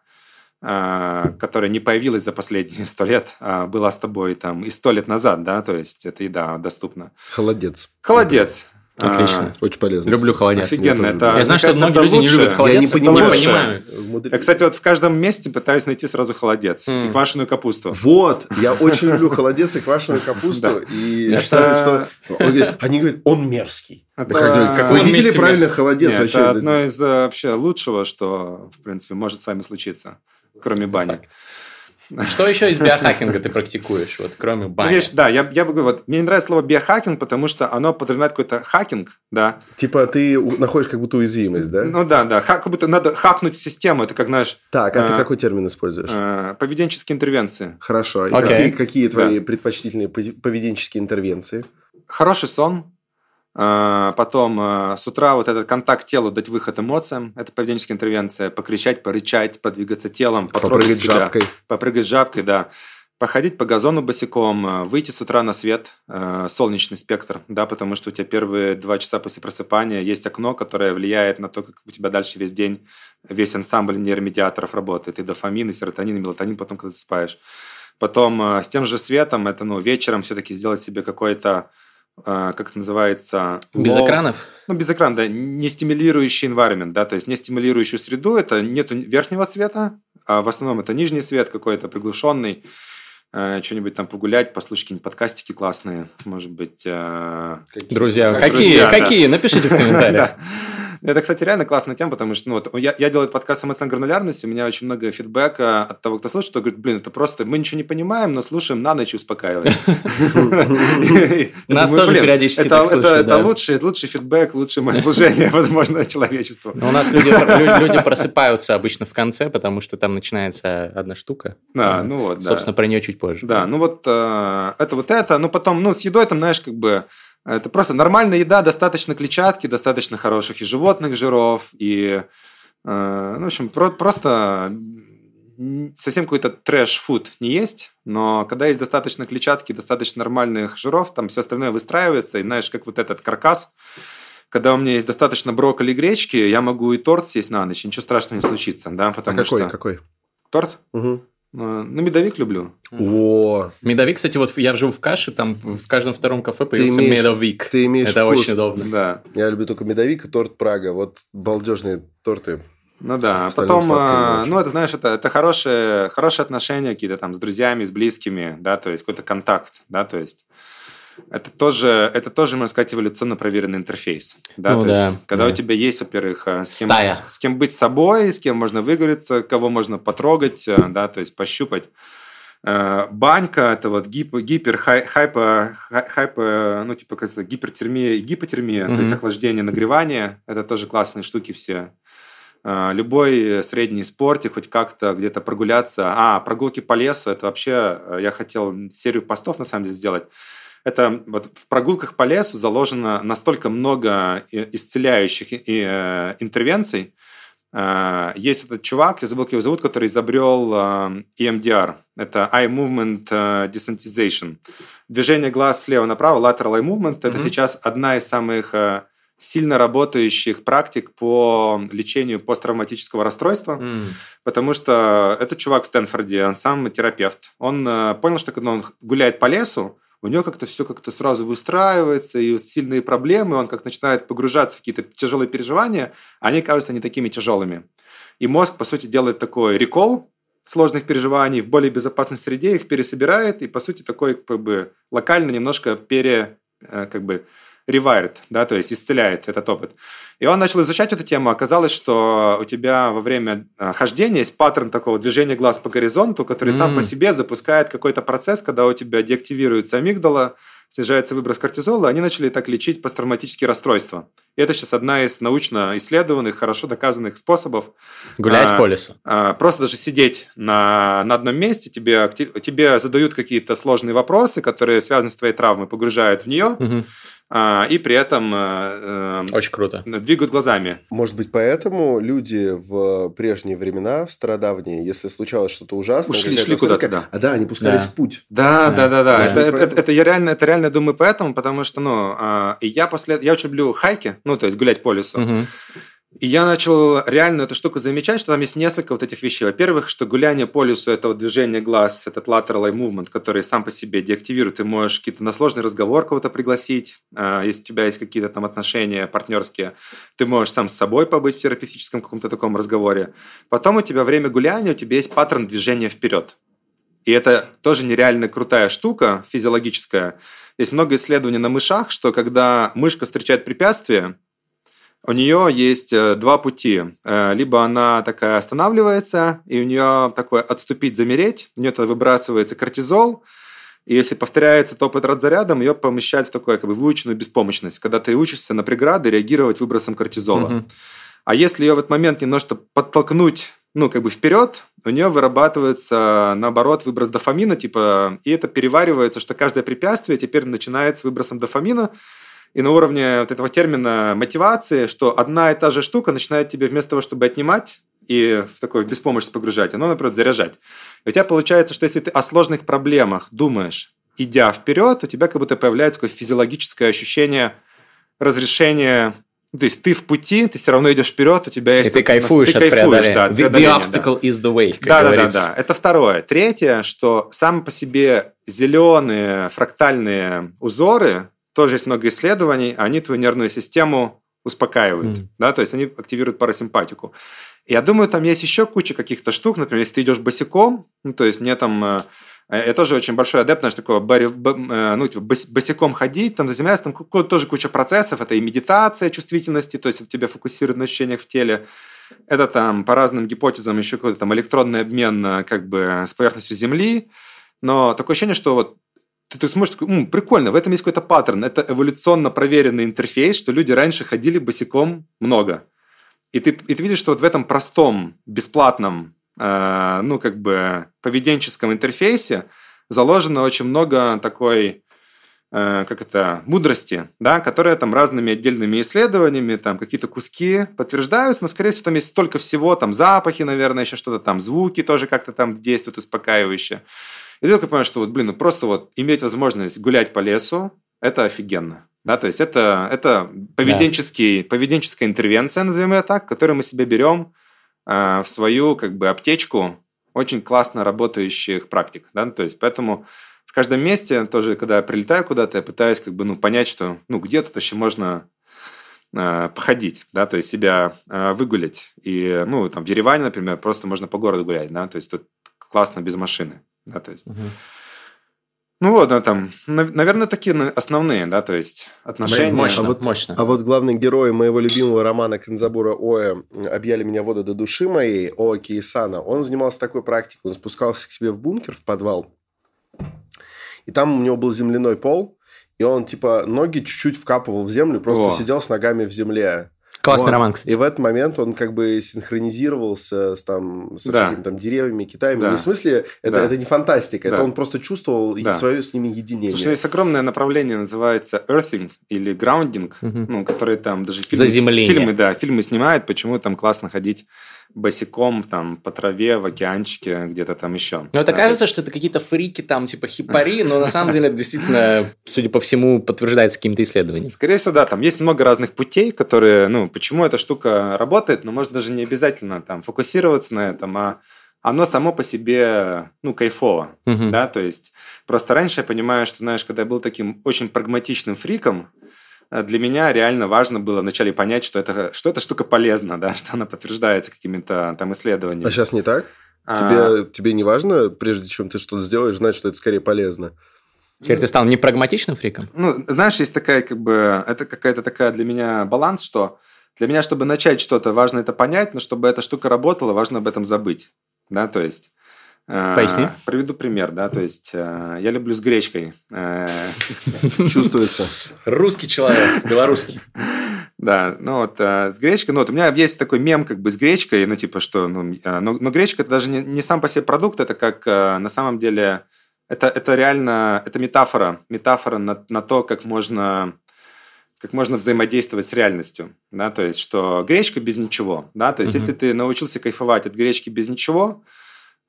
которая не появилась за последние сто лет, а была с тобой там и сто лет назад, да, то есть эта еда доступна. Холодец. Холодец. Отлично. А, очень полезно. Люблю холодец. Офигенно. Это, я знаю, что многие люди лучше. не любят холодец. Я не понимаю. Не понимаю. Я, кстати, вот в каждом месте пытаюсь найти сразу холодец mm. и квашеную капусту. Вот. Я очень люблю холодец и квашеную капусту. И считаю, что... Они говорят, он мерзкий. Вы видели правильно холодец вообще? Это одно из э, вообще лучшего, что, в принципе, может с вами случиться, кроме бани. Что еще из биохакинга ты практикуешь, вот кроме бани? Ну, видишь, да, я, я бы говорю, вот, мне не нравится слово биохакинг, потому что оно подразумевает какой-то хакинг, да. Типа ты находишь как будто уязвимость, да? Ну да, да, как будто надо хакнуть систему, это как, знаешь... Так, а э, ты какой термин используешь? Э, поведенческие интервенции. Хорошо, okay. какие, какие твои да. предпочтительные поведенческие интервенции? Хороший сон, потом а, с утра вот этот контакт телу, дать выход эмоциям, это поведенческая интервенция, покричать, порычать, подвигаться телом, попрыгать себя, жабкой. Попрыгать жабкой, да. Походить по газону босиком, э, выйти с утра на свет, солнечный спектр, да, потому что у тебя первые два часа после просыпания есть окно, которое влияет на то, как у тебя дальше весь день весь ансамбль нейромедиаторов работает, и дофамин, и серотонин, и мелатонин потом, когда засыпаешь. Потом с тем же светом, это, ну, вечером все-таки сделать себе какой-то как это называется? Без low, экранов? Ну, без экрана, да, не стимулирующий environment, да, то есть не стимулирующую среду, это нет верхнего цвета, а в основном это нижний свет какой-то приглушенный, э, что-нибудь там погулять, послушать какие-нибудь подкастики классные, может быть. Какие, друзья, какие, друзья, какие? Да. Напишите в комментариях. Это, кстати, реально классная тема, потому что ну, вот, я, я делаю подкаст «Эмоциональная гранулярность», у меня очень много фидбэка от того, кто слушает, что говорит, блин, это просто, мы ничего не понимаем, но слушаем на ночь и успокаиваем. Нас тоже периодически Это лучший фидбэк, лучшее мое служение, возможно, человечеству. У нас люди просыпаются обычно в конце, потому что там начинается одна штука. Да, ну вот, Собственно, про нее чуть позже. Да, ну вот э, это вот это, ну потом, ну с едой там, знаешь, как бы это просто нормальная еда, достаточно клетчатки, достаточно хороших и животных жиров, и, э, ну, в общем, про- просто совсем какой-то трэш-фуд не есть, но когда есть достаточно клетчатки, достаточно нормальных жиров, там все остальное выстраивается, и знаешь, как вот этот каркас, когда у меня есть достаточно брокколи и гречки, я могу и торт съесть на ночь, ничего страшного не случится, да, потому а какой, что... какой? Торт? Угу. Ну, медовик люблю. О. Медовик, кстати, вот я живу в каше, там в каждом втором кафе появился ты имеешь, медовик. Ты имеешь Это вкус. очень удобно. Да. Я люблю только медовик и торт Прага. Вот балдежные торты. Ну да, потом, а, ну это знаешь, это, это хорошие, хорошие отношения какие-то там с друзьями, с близкими, да, то есть какой-то контакт, да, то есть это тоже, это тоже, можно сказать, эволюционно проверенный интерфейс. Да? Ну, То да, есть, когда да. у тебя есть, во-первых, э, с кем, Стая. с кем быть собой, с кем можно выговориться, кого можно потрогать, э, да, то есть пощупать. Э, банька – это вот гип, гипер, хай, хайпо, хайпо, ну, типа, как гипертермия и гипотермия, mm-hmm. то есть охлаждение, нагревание. Это тоже классные штуки все. Любой средний спорте, хоть как-то где-то прогуляться. А, прогулки по лесу – это вообще… Я хотел серию постов, на самом деле, сделать это вот в прогулках по лесу заложено настолько много исцеляющих э, интервенций. Э, есть этот чувак, я забыл, как его зовут, который изобрел э, EMDR. Это Eye Movement Desensitization. Движение глаз слева направо, lateral eye movement. Это mm-hmm. сейчас одна из самых сильно работающих практик по лечению посттравматического расстройства, mm. потому что этот чувак в Стэнфорде, он сам терапевт. Он понял, что когда он гуляет по лесу, у него как-то все как-то сразу выстраивается, и сильные проблемы, он как начинает погружаться в какие-то тяжелые переживания, они кажутся не такими тяжелыми. И мозг, по сути, делает такой рекол сложных переживаний в более безопасной среде, их пересобирает, и, по сути, такой как бы локально немножко пере, э, как бы, rewired, да, то есть исцеляет этот опыт. И он начал изучать эту тему. Оказалось, что у тебя во время э, хождения есть паттерн такого движения глаз по горизонту, который mm. сам по себе запускает какой-то процесс, когда у тебя деактивируется амигдала, снижается выброс кортизола, они начали так лечить посттравматические расстройства. И это сейчас одна из научно исследованных, хорошо доказанных способов. Гулять а, по лесу. А, просто даже сидеть на, на одном месте, тебе, тебе задают какие-то сложные вопросы, которые связаны с твоей травмой, погружают в нее. Угу а, и при этом э, э, очень круто двигают глазами. Может быть, поэтому люди в прежние времена, в стародавние, если случалось что-то ужасное, шли, шли куда-то, да. А да, они пускались да. в путь. Да, да, да, да. да. Это, это, это, это я реально, это реально думаю поэтому, потому что, ну, э, я после, я очень люблю хайки, ну, то есть гулять по лесу. Угу. И я начал реально эту штуку замечать, что там есть несколько вот этих вещей. Во-первых, что гуляние по лесу – это вот движение глаз, этот lateral eye movement, который сам по себе деактивирует. Ты можешь какие-то на сложный разговор кого-то пригласить, а, если у тебя есть какие-то там отношения партнерские. Ты можешь сам с собой побыть в терапевтическом каком-то таком разговоре. Потом у тебя время гуляния, у тебя есть паттерн движения вперед. И это тоже нереально крутая штука физиологическая. Есть много исследований на мышах, что когда мышка встречает препятствие, у нее есть э, два пути. Э, либо она такая останавливается, и у нее такое отступить, замереть, у нее тогда выбрасывается кортизол, и если повторяется этот опыт разрядом, ее помещают в такую как бы выученную беспомощность, когда ты учишься на преграды реагировать выбросом кортизола. Угу. А если ее в этот момент немножко подтолкнуть, ну, как бы вперед, у нее вырабатывается, наоборот, выброс дофамина, типа, и это переваривается, что каждое препятствие теперь начинается с выбросом дофамина, и на уровне вот этого термина мотивации, что одна и та же штука начинает тебе вместо того, чтобы отнимать и в такой беспомощность погружать, оно, например, заряжать. И у тебя получается, что если ты о сложных проблемах думаешь, идя вперед, у тебя как будто появляется такое физиологическое ощущение разрешения то есть ты в пути, ты все равно идешь вперед, у тебя есть... И ты кайфуешь, ты от кайфуешь да, от the, the obstacle да. is the way, как да, говорится. Да, да, да. Это второе. Третье, что сам по себе зеленые фрактальные узоры, тоже есть много исследований, они твою нервную систему успокаивают, mm. да, то есть они активируют парасимпатику. Я думаю, там есть еще куча каких-то штук, например, если ты идешь босиком, ну, то есть мне там э, Э, я тоже очень большой адепт, знаешь, такого бари, э, ну, типа, босиком ходить, там заземляться, там тоже куча процессов, это и медитация чувствительности, то есть это тебя фокусирует на ощущениях в теле, это там по разным гипотезам еще какой-то там электронный обмен как бы с поверхностью Земли, но такое ощущение, что вот ты, ты смотришь, такой, М, прикольно, в этом есть какой-то паттерн, это эволюционно проверенный интерфейс, что люди раньше ходили босиком много. И ты, и ты видишь, что вот в этом простом, бесплатном Э, ну, как бы поведенческом интерфейсе заложено очень много такой э, как это, мудрости, да, которая там разными отдельными исследованиями, там какие-то куски подтверждаются, но, скорее всего, там есть столько всего, там запахи, наверное, еще что-то там, звуки тоже как-то там действуют успокаивающе. И ты только понимаешь, что вот, блин, ну просто вот иметь возможность гулять по лесу, это офигенно. Да, то есть это, это поведенческий, да. поведенческая интервенция, назовем ее так, которую мы себе берем, Э, в свою как бы аптечку очень классно работающих практик, да, то есть поэтому в каждом месте тоже, когда я прилетаю куда-то, я пытаюсь как бы ну понять, что ну где тут еще можно э, походить, да, то есть себя э, выгулять и ну там в Ереване, например, просто можно по городу гулять, да, то есть тут классно без машины, да, то есть. Угу. Ну вот, да, там, наверное, такие основные, да, то есть отношения. Мощно, а вот, мощно. А вот главный герой моего любимого романа Канзабура Оя «Объяли меня воды до души моей», Оа Киесана, он занимался такой практикой. Он спускался к себе в бункер, в подвал, и там у него был земляной пол, и он, типа, ноги чуть-чуть вкапывал в землю, просто О. сидел с ногами в земле. Классный вот. роман, кстати. И в этот момент он как бы синхронизировался с, там, с да. всякими там деревьями, Китаями. Да. Не в смысле, это, да. это не фантастика, да. это он просто чувствовал да. свое с ними единение. Слушай, есть огромное направление, называется earthing или grounding, угу. ну, которые там даже фильмы, фильмы, да, фильмы снимают, почему там классно ходить босиком там по траве в океанчике где-то там еще. Ну, это да, кажется, есть... что это какие-то фрики там типа хипари, но на самом деле это действительно, судя по всему, подтверждается какими-то исследованиями. Скорее всего, да, там есть много разных путей, которые, ну, почему эта штука работает, но может даже не обязательно там фокусироваться на этом, а оно само по себе, ну, кайфово, угу. да, то есть просто раньше я понимаю, что, знаешь, когда я был таким очень прагматичным фриком, для меня реально важно было вначале понять, что, это, что эта штука полезна, да, что она подтверждается какими-то там исследованиями. А сейчас не так? А... Тебе, тебе не важно, прежде чем ты что-то сделаешь, знать, что это скорее полезно? Теперь ну, ты стал непрагматичным фриком? Ну, знаешь, есть такая, как бы, это какая-то такая для меня баланс, что для меня, чтобы начать что-то, важно это понять, но чтобы эта штука работала, важно об этом забыть. Да, то есть Поясни. Приведу пример, да, то есть э, я люблю с гречкой. Э, Чувствуется. Русский человек, белорусский. Да, ну вот с гречкой, ну вот у меня есть такой мем как бы с гречкой, ну типа что, ну, но, но гречка это даже не, не сам по себе продукт, это как на самом деле, это, это реально, это метафора, метафора на, на то, как можно как можно взаимодействовать с реальностью, да, то есть, что гречка без ничего, да, то есть, uh-huh. если ты научился кайфовать от гречки без ничего,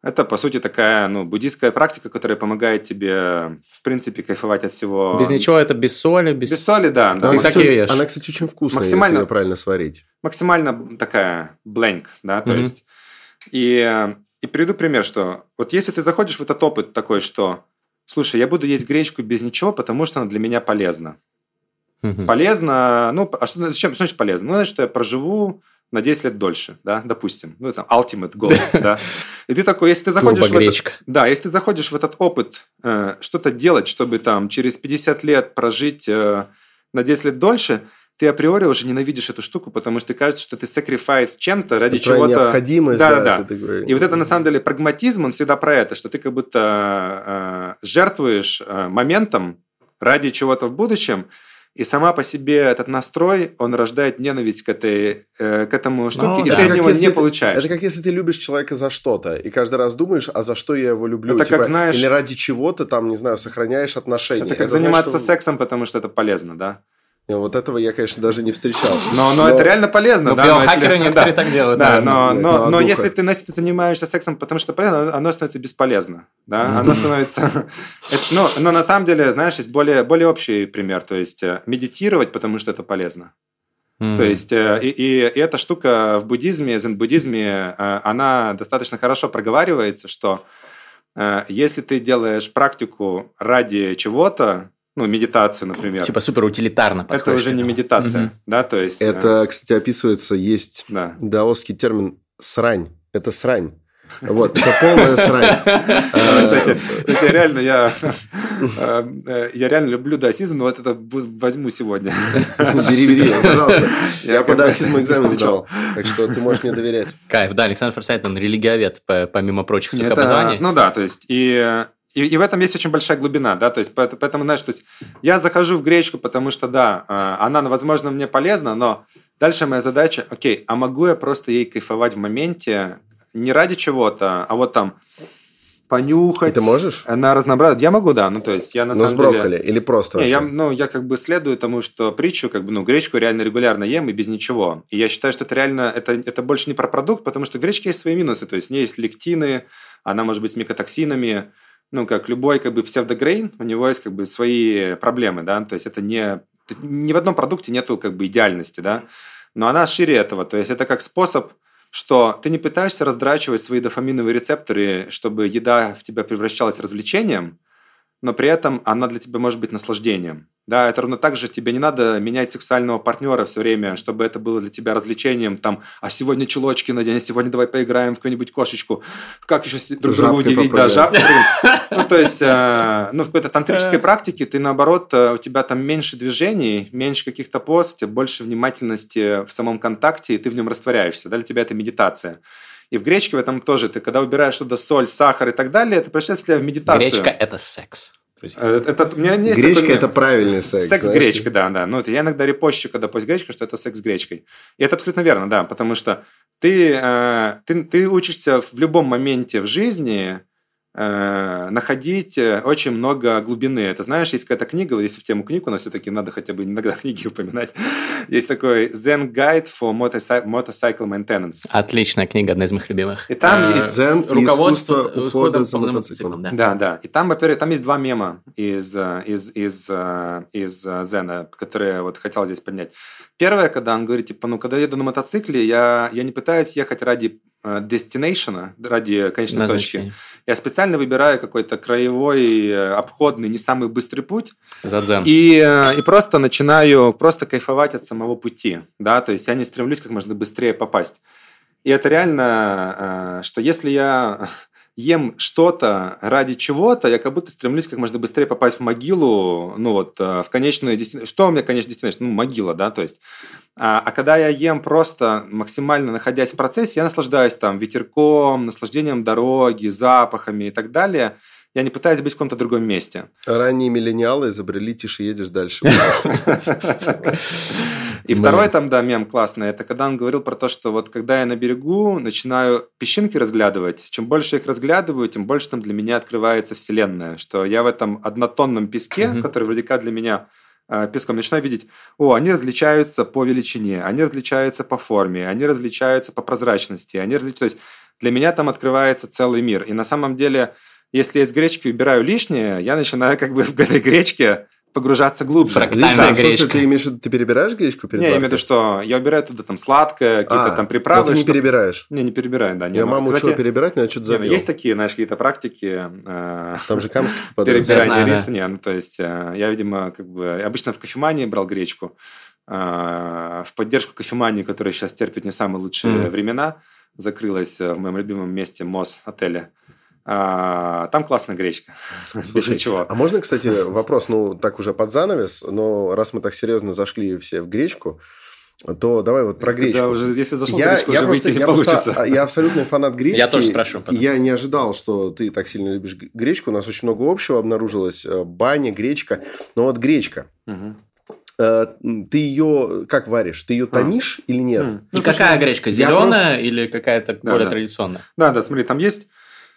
это, по сути, такая, ну, буддийская практика, которая помогает тебе, в принципе, кайфовать от всего. Без ничего, это без соли? Без, без соли, да. да. Ты так и ешь. Она, кстати, очень вкусная, максимально, если ее правильно сварить. Максимально такая blank, да, то mm-hmm. есть... И, и приведу пример, что вот если ты заходишь в этот опыт такой, что, слушай, я буду есть гречку без ничего, потому что она для меня полезна. Mm-hmm. Полезно, ну, а что, зачем, что значит полезно? Ну, значит, что я проживу на 10 лет дольше, да, допустим. Ну, там, ultimate goal, да. И ты такой, если ты заходишь в этот, да, если ты заходишь в этот опыт, э, что-то делать, чтобы там через 50 лет прожить э, на 10 лет дольше, ты априори уже ненавидишь эту штуку, потому что ты кажется, что ты sacrifice чем-то ради это чего-то. необходимость. Да, да, да. Такой... И вот это на самом деле прагматизм, он всегда про это, что ты как будто э, жертвуешь э, моментом ради чего-то в будущем, и сама по себе этот настрой, он рождает ненависть к, этой, э, к этому штуке, ну, и да. ты от него не ты, получаешь. Это как если ты любишь человека за что-то, и каждый раз думаешь, а за что я его люблю? Это типа, как, знаешь... Или ради чего ты там, не знаю, сохраняешь отношения. Это как это заниматься значит, что... сексом, потому что это полезно, да? И Вот этого я, конечно, даже не встречал. Но, но, это реально полезно, Ну, да. но биохакеры если- некоторые да. так делают. Да, наверное. но, но, но духа. если ты занимаешься сексом, потому что полезно, оно становится бесполезно. Да? Мгм. Оно становится... это, ну, но на самом деле, знаешь, есть более, более общий пример. То есть э, медитировать, потому что это полезно. М. То есть, э, и, и- и эта штука в буддизме, зен-буддизме, э, она достаточно хорошо проговаривается, что э, если ты делаешь практику ради чего-то, ну, медитацию, например, Типа супер утилитарно это уже не медитация, Мгм. да, то есть... э, Это, кстати, описывается, есть да. даосский термин «срань». Это срань. Вот, это полная срань. Да, Кстати, кстати, реально я, э, э, я реально люблю даосизм, но вот это возьму сегодня. Бери, бери, пожалуйста. Я Я по даосизму экзамен сдал, так что ты можешь мне доверять. Кайф, да, Александр Форсайт, он религиовед, по- помимо прочих своих Это- образований. Ну да, то есть и, и, и в этом есть очень большая глубина, да, то есть поэт- поэтому, знаешь, то есть я захожу в гречку, потому что, да, э, она, возможно, мне полезна, но дальше моя задача, окей, а могу я просто ей кайфовать в моменте не ради чего-то, а вот там И понюхать, ты можешь? на разнообразие. Я могу, да, ну то есть я на Ну, с самом деле... брокколи или просто Не, я, ну, я как бы следую тому, что притчу, как бы, ну, гречку реально регулярно ем и без ничего. И я считаю, что это реально, это, это больше не про продукт, потому что в гречке есть свои минусы. То есть в ней есть лектины, она может быть с микотоксинами. Ну, как любой, как бы, псевдогрейн, у него есть, как бы, свои проблемы, да. То есть это не... Ни в одном продукте нету, как бы, идеальности, да. Но она шире этого. То есть это как способ что ты не пытаешься раздрачивать свои дофаминовые рецепторы, чтобы еда в тебя превращалась развлечением, но при этом она для тебя может быть наслаждением. Да, это ровно так же тебе не надо менять сексуального партнера все время, чтобы это было для тебя развлечением, там, а сегодня чулочки надень, а сегодня давай поиграем в какую-нибудь кошечку, как еще друг друга удивить, да, попрыгаем. жабкой. Ну, то есть, э, ну, в какой-то тантрической практике ты, наоборот, э, у тебя там меньше движений, меньше каких-то тебя больше внимательности в самом контакте, и ты в нем растворяешься, да, для тебя это медитация. И в гречке в этом тоже, ты когда убираешь туда соль, сахар и так далее, это тебя в медитацию. Гречка – это секс. Э, Это, у меня есть Гречка такой – это мем. правильный секс. Секс с знаешь. гречкой, да, да. Ну, это я иногда репощу, когда пост гречка, что это секс с гречкой. И это абсолютно верно, да, потому что ты, э, ты, ты учишься в любом моменте в жизни э, находить э, очень много глубины. Это знаешь, есть какая-то книга, вот если в тему книг, у нас все-таки надо хотя бы иногда книги упоминать. Есть такой Zen Guide for Motorcy- Motorcycle Maintenance. Отличная книга, одна из моих любимых. И там Э, есть- и Руководство уходом ухода за мотоциклом. да. Да, да. И там, во-первых, там есть два мема из, из, из, из э, Зена, которые я вот хотел здесь поднять. Первое, когда он говорит, типа, ну, когда я еду на мотоцикле, я, я не пытаюсь ехать ради э, destination, ради конечной точки. Я специально выбираю какой-то краевой, э, обходный, не самый быстрый путь, За и, э, и просто начинаю просто кайфовать от самого пути, да, то есть я не стремлюсь как можно быстрее попасть. И это реально, что если я ем что-то ради чего-то, я как будто стремлюсь как можно быстрее попасть в могилу, ну вот, э, в конечную дестинацию. Что у меня конечная дестинация? Ну, могила, да, то есть. А, а когда я ем просто максимально находясь в процессе, я наслаждаюсь там ветерком, наслаждением дороги, запахами и так далее. Я не пытаюсь быть в каком-то другом месте. Ранние миллениалы изобрели «тише едешь, дальше». И второй там, да, мем классный, это когда он говорил про то, что вот когда я на берегу начинаю песчинки разглядывать, чем больше их разглядываю, тем больше там для меня открывается вселенная, что я в этом однотонном песке, Мгм. который вроде как для меня э, песком, начинаю видеть, о, они различаются по величине, они различаются по форме, они различаются по прозрачности, они различаются... То есть для меня там открывается целый мир. И на самом деле, если я из гречки убираю лишнее, я начинаю как бы в этой гречке погружаться глубже. Фрактальная Лично, гречка. ты имеешь в виду, ты перебираешь гречку перед Не, я имею в виду, что я убираю туда там сладкое, какие-то А, там приправы. ты не чтоб- перебираешь. Не, не перебираю, да. Не, Я ну, маму кстати, учил перебирать, но я что-то не, ну, забил. есть такие, знаешь, какие-то практики э, Там же камушки попадают. Я перебирания знаю, да. риса. Не, ну, то есть э, я, видимо, как бы обычно в кофемании брал гречку. э, В поддержку кофемании, которая сейчас терпит не самые лучшие Мгм. времена, закрылась в моем любимом месте МОЗ отеля. А, Там классная гречка. Без Слушай, ничего. А можно, кстати, вопрос, ну, так уже под занавес, но раз мы так серьезно зашли все в гречку, то давай вот про гречку. Да, уже, если зашел в я, гречку, я уже просто, выйти не я просто- получится. а, я абсолютный фанат гречки. Я тоже спрошу потом. Я не ожидал, что ты так сильно любишь гречку. У нас очень много общего обнаружилось. Э, Баня, гречка. Но вот гречка. Э, Ты ее как варишь? Ты ее тонишь или нет? И Ну, какая гречка? я Зеленая или какая-то Да, более да. традиционная? Да, да, смотри, там есть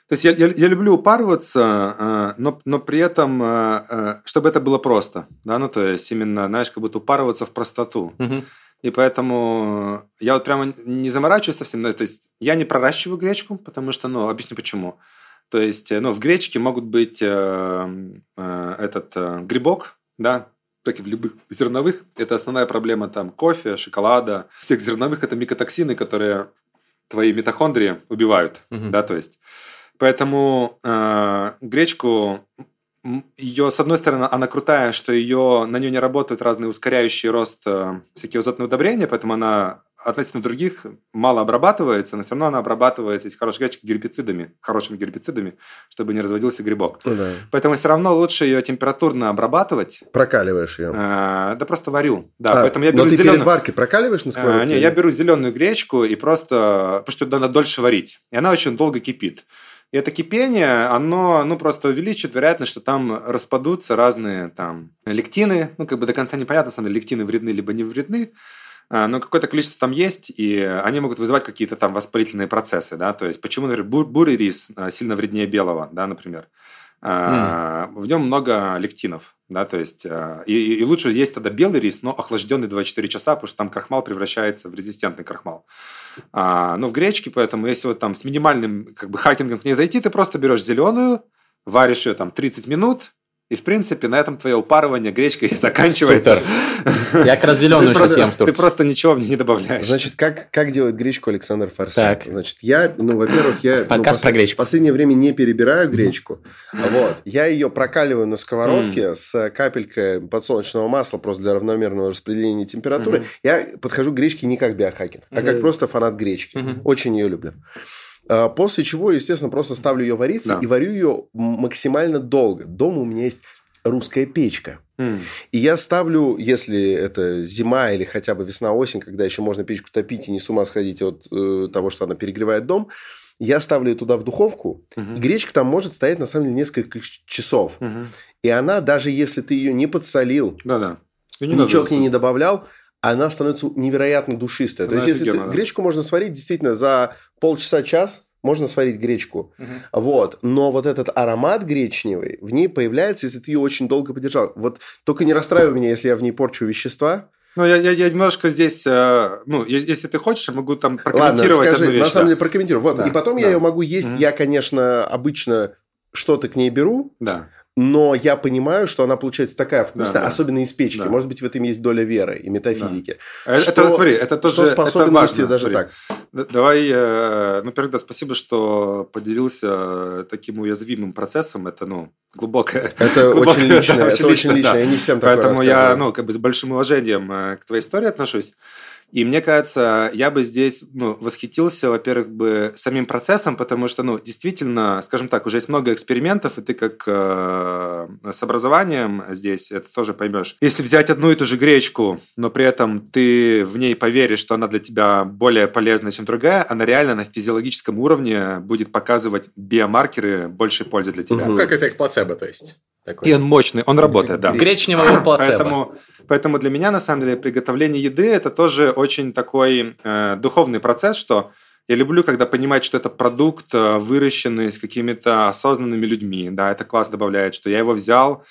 То есть я, я, я люблю упарываться, э, но, но при этом, э, э, чтобы это было просто. Да? Ну, то есть именно, знаешь, как будто упарываться в простоту. Мгм. И поэтому я вот прямо не заморачиваюсь совсем. То есть я не проращиваю гречку, потому что, ну, объясню почему. То есть, э, ну, в гречке могут быть э, э, этот э, грибок, да, как и в любых зерновых. Это основная проблема там кофе, шоколада. Всех зерновых это микотоксины, которые твои митохондрии убивают, Мгм. да, то есть. Поэтому э, гречку ее, с одной стороны, она крутая, что ее, на нее не работают разные ускоряющие рост э, всякие азотные удобрения, поэтому она относительно других мало обрабатывается, но все равно она обрабатывается, если хорошая гречка, гербицидами, хорошими гербицидами, чтобы не разводился грибок. Ну да. Поэтому все равно лучше ее температурно обрабатывать. Прокаливаешь ее. Э, да просто варю. Да, А, поэтому я но беру ты зеленую... перед варкой прокаливаешь на сковородке? А, не, я беру зеленую гречку и просто, потому что надо дольше варить. И она очень долго кипит. И это кипение, оно, ну, просто увеличит вероятность, что там распадутся разные там лектины. Ну, как бы до конца непонятно, на самом деле, лектины вредны либо не вредны. А, Но какое-то количество там есть, и они могут вызывать какие-то там воспалительные процессы, да, то есть почему, например, бур- бурый рис а, сильно вреднее белого, да, например. А, В нем много лектинов, да, то есть а, и, и- лучше есть тогда белый рис, но охлажденный 24 часа, потому что там крахмал превращается в резистентный крахмал. А, ну, в гречке, поэтому если вот там с минимальным как бы хакингом к ней зайти, ты просто берешь зеленую, варишь ее там 30 минут, и, в принципе, на этом твое упарывание гречкой заканчивается. Я как раз зеленую Ты сейчас просто- ем в Турции. Ты просто ничего в ней не добавляешь. Значит, как, как делает гречку Александр Форсайт? Так. Значит, я, ну, во-первых, я ну, Подкаст про гречку. в последнее время не перебираю гречку. Вот. Я ее прокаливаю на сковородке с капелькой подсолнечного масла просто для равномерного распределения температуры. Я подхожу к гречке не как биохакер, а как просто фанат гречки. Очень ее люблю. А, После чего, естественно, просто ставлю ее вариться Да. и варю ее максимально долго. Дома у меня есть русская печка. М. И я ставлю, если это зима или хотя бы весна-осень, когда еще можно печку топить и не с ума сходить от э, того, что она перегревает дом, я ставлю ее туда в духовку, Мгм. и гречка там может стоять на самом деле несколько часов. Мгм. И она, даже если ты ее не подсолил, Да-да. И не ничего к ней не добавлял, она становится невероятно душистая. То Она есть, если ты- офигенно, да. гречку можно сварить действительно за полчаса-час, можно сварить гречку. Мгм. Вот. Но вот этот аромат гречневый в ней появляется, если ты ее очень долго подержал. Вот только не расстраивай меня, если я в ней порчу вещества. Ну, я, я, я немножко здесь, э, ну, если ты хочешь, я могу там Ладно, прокомментировать скажи, одну вещь. на самом да. деле прокомментирую. Вот, Да, и потом я да. ее могу есть. Мгм. Я, конечно, обычно что-то к ней беру, Да. Но я понимаю, что она получается такая вкусная, Да, да. особенно из печки. Да. Может быть, в этом есть доля веры и метафизики. Э, Что- это, смотри, это тоже что это способен важно. есть ее даже Смотри, так. Давай, э, ну, во-первых, да, спасибо, что поделился э, таким уязвимым процессом. Это, ну, глубокое. Это глубокое, очень да, личное. очень это очень личное, личное. да. Я не всем Поэтому я, ну, как бы с большим уважением к твоей истории отношусь. И мне кажется, я бы здесь ну, восхитился, во-первых, бы самим процессом, потому что, ну, действительно, скажем так, уже есть много экспериментов, и ты как э, с образованием здесь это тоже поймешь. Если взять одну и ту же гречку, но при этом ты в ней поверишь, что она для тебя более полезна, чем другая, она реально на физиологическом уровне будет показывать биомаркеры большей пользы для тебя. Мгм. Как эффект плацебо, то есть. Такой. И он мощный, он работает, да. Гречневого плацебо. Поэтому, поэтому для меня, на самом деле, приготовление еды – это тоже очень такой э, духовный процесс, что я люблю, когда понимать, что это продукт, э, выращенный с какими-то осознанными людьми. Да, это класс добавляет, что я его взял,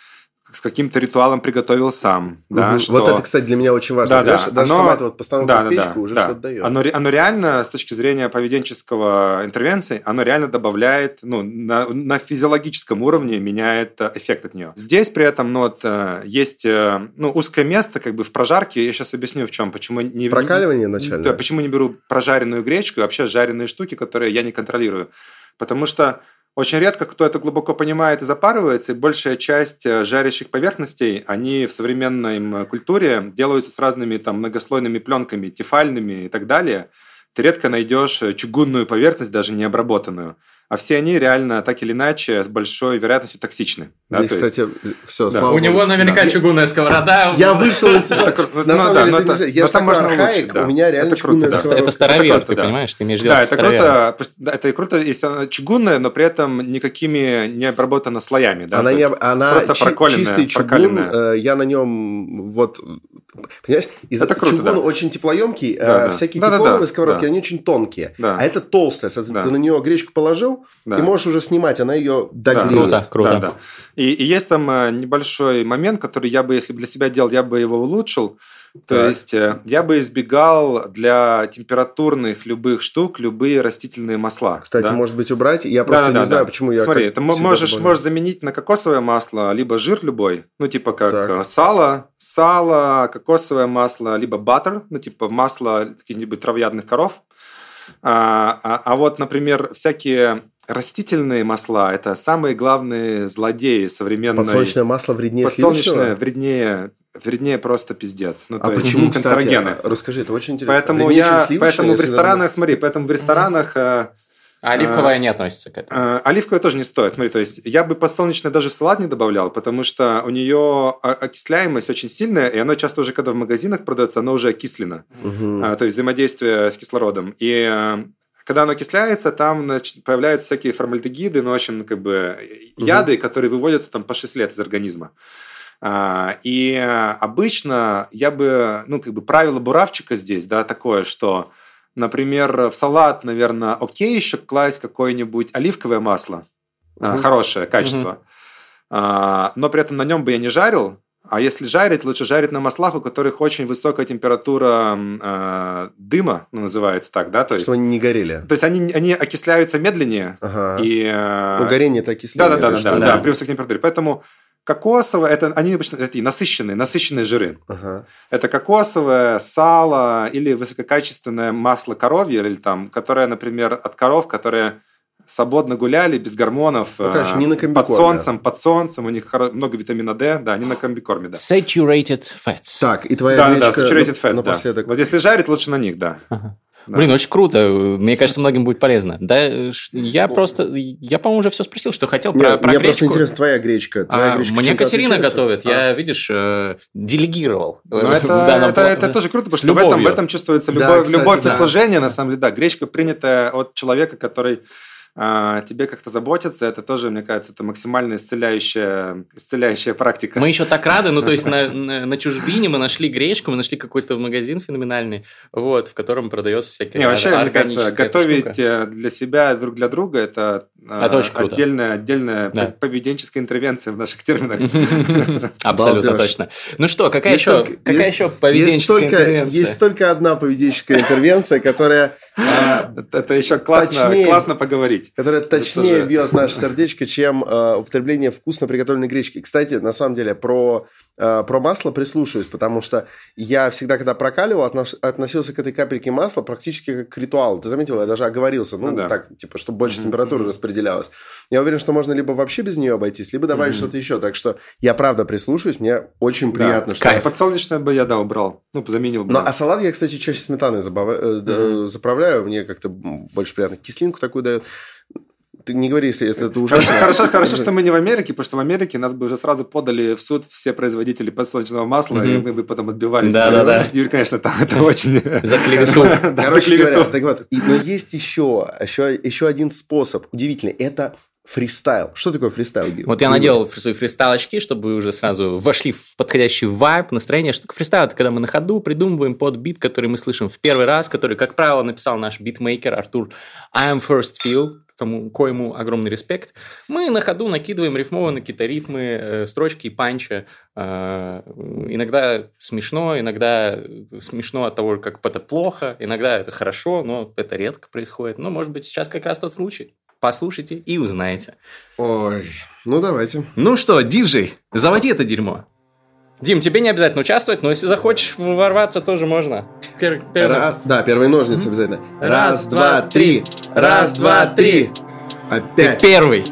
с каким-то ритуалом приготовил сам. Да, Мгм. что... Вот это, кстати, для меня очень важно. Да, да. Даже, Оно- сама эта вот постановка Да, в да, печку да, уже да. что-то дает. Оно, оно реально, с точки зрения поведенческого интервенции, оно реально добавляет, ну, на, на физиологическом уровне меняет э, эффект от нее. Здесь при этом, ну, вот, э, есть, э, ну, узкое место, как бы в прожарке, я сейчас объясню в чем, почему не... Прокаливание начальное? Да, почему не беру прожаренную гречку и вообще жареные штуки, которые я не контролирую. Потому что очень редко кто это глубоко понимает и запарывается, и большая часть э, жарящих поверхностей, они в современной культуре делаются с разными там многослойными пленками, тефальными и так далее. Ты редко найдешь э, чугунную поверхность, даже не обработанную. А все они реально так или иначе с большой вероятностью токсичны. Да, Здесь, то есть- кстати, все, Да. слава У богу. него наверняка Да. чугунная сковорода. Я вышел из Это этого. кру- На ну самом да, деле, это. Я же там такой архаик, у меня реально Это круто, чугунная да. Это, старовер, ты понимаешь? Ты имеешь виду Да, это круто, это круто, если она чугунная, но при этом никакими не обработана слоями. Она не, она чистый чугун, э, я на нем вот понимаешь, из-за чугун очень теплоемкий, э, всякие тефлоновые сковородки, они очень тонкие. А это толстая, ты на нее гречку положил, Да. и можешь уже снимать, она ее Да, догреет. Круто, круто. Да, да. И, и есть там э, небольшой момент, который я бы, если бы для себя делал, я бы его улучшил. То Так. есть э, я бы избегал для температурных любых штук любые растительные масла. Кстати, да? может быть, убрать. Я просто Да-да-да, не знаю, да. почему я Смотри, ты можешь, добавляю. можешь заменить на кокосовое масло, либо жир любой, ну, типа как Так. э, сало, сало, кокосовое масло, либо баттер, ну, типа масло каких-нибудь травоядных коров. А, а- а вот, например, всякие растительные масла – это самые главные злодеи современной... Подсолнечное масло вреднее Подсолнечное сливочного? вреднее, вреднее просто пиздец. Ну, А то есть почему, кстати? а, Расскажи, это очень интересно. Поэтому, Вреднее, я, поэтому в всегда ресторанах, смотри, поэтому в ресторанах э, А оливковая не относится к этому. Э, Оливковое тоже не стоит. Смотри, то есть я бы подсолнечное даже в салат не добавлял, потому что у нее окисляемость очень сильная, и оно часто уже, когда в магазинах продается, оно уже окислено. думаю. Мгм. А, то есть взаимодействие с кислородом. И э, когда оно окисляется, там значит, появляются всякие формальдегиды, ну, в общем, как бы яды, которые выводятся там по 6 лет из организма. А, И обычно я бы, ну, как бы правило буравчика здесь, да, такое, что, например, в салат, наверное, окей еще класть какое-нибудь оливковое масло, Мгм. хорошее качество, А, но при этом на нем бы я не жарил, а если жарить, лучше жарить на маслах, у которых очень высокая температура э, дыма, ну, называется так, да, то есть, Чтобы они не горели. то есть они, они окисляются медленнее, Ага. и... э, Ну, горение это окисление. да, да, да, при высокой температуре. Поэтому кокосовое, это они обычно такие насыщенные, насыщенные жиры. Ага. Это кокосовое, сало или высококачественное масло коровье, или там, которое, например, от коров, которые свободно гуляли, без гормонов, Ну, конечно, э, не на комбикорме. под солнцем, под солнцем, у них много витамина D, да, они на комбикорме, да. Saturated fats. Так, и твоя Да, да, да, гречка saturated fats, да. напоследок. Вот если жарить, лучше на них, да. Ага. Да. Блин, очень круто. Мне кажется, многим будет полезно. Да, я просто, я, по-моему, уже все спросил, что хотел Не, про, про мне гречку. просто интересно, твоя гречка. Твоя А, гречка мне Катерина отличается? готовит. А. Я, видишь, э, делегировал. Но э, это, это, пла- это тоже круто, потому с что в этом, в этом чувствуется Да, любовь, кстати, любовь да. и служение, на самом деле, да. Гречка, принятая от человека, который а, тебе как-то заботятся, это тоже, мне кажется, это максимально исцеляющая, исцеляющая практика. Мы еще так рады, ну то есть на, на, на чужбине мы нашли гречку, мы нашли какой-то магазин феноменальный, вот, в котором продается всякие Не, вообще, мне кажется, готовить штука. Э, для себя друг для друга – это, э, это очень круто. отдельная, отдельная да. поведенческая интервенция в наших терминах. Абсолютно точно. Ну что, какая еще какая еще поведенческая интервенция? Есть только одна поведенческая интервенция, которая… А, это еще классно поговорить. 9, которая точнее ДСЖ. бьет наше сердечко, чем э, употребление вкусно приготовленной гречки. Кстати, на самом деле, про, э, про масло прислушаюсь, потому что я всегда, когда прокаливал, отнош, относился к этой капельке масла практически как к ритуалу. Ты заметил, я даже оговорился, ну, ну да. так, типа, чтобы больше mm-hmm. температуры распределялась. Я уверен, что можно либо вообще без нее обойтись, либо добавить mm-hmm. что-то еще. Так что я правда прислушаюсь, мне очень да. приятно, что... Кайф. Я... Подсолнечное бы я, да, убрал, ну, заменил бы. Ну, а салат я, кстати, чаще сметаной забав... mm-hmm. заправляю, мне как-то больше приятно. Кислинку такую дает. Ты не говори, если это, это ужасно. Хорошо, хорошо, хорошо, что мы не в Америке, потому что в Америке нас бы уже сразу подали в суд все производители подсолнечного масла, и Мгм. мы бы потом отбивались. Да-да-да. Юрий, конечно, там это очень... За клевету. Да, Короче говоря, так вот, и- но есть еще, еще, еще один способ, удивительный, это фристайл. Что такое фристайл? Вот я наделал свои фристайл-очки, чтобы уже сразу вошли в подходящий vibe, настроение. Что такое фристайл? Это когда мы на ходу придумываем под бит, который мы слышим в первый раз, который, как правило, написал наш битмейкер Артур I am first feel, кому, коему огромный респект. Мы на ходу накидываем рифмованные какие-то рифмы, э, строчки и панча. Э, иногда смешно, иногда смешно от того, как это плохо, иногда это хорошо, но это редко происходит. Но, может быть, сейчас как раз тот случай. Послушайте и узнаете. Ой, ну давайте. Ну что, диджей, заводи это дерьмо. Дим, тебе не обязательно участвовать, но если захочешь ворваться, тоже можно. Пер- первый- Раз, да, первые ножницы обязательно. Раз, два, три. Раз, два, три. Ты Опять. первый.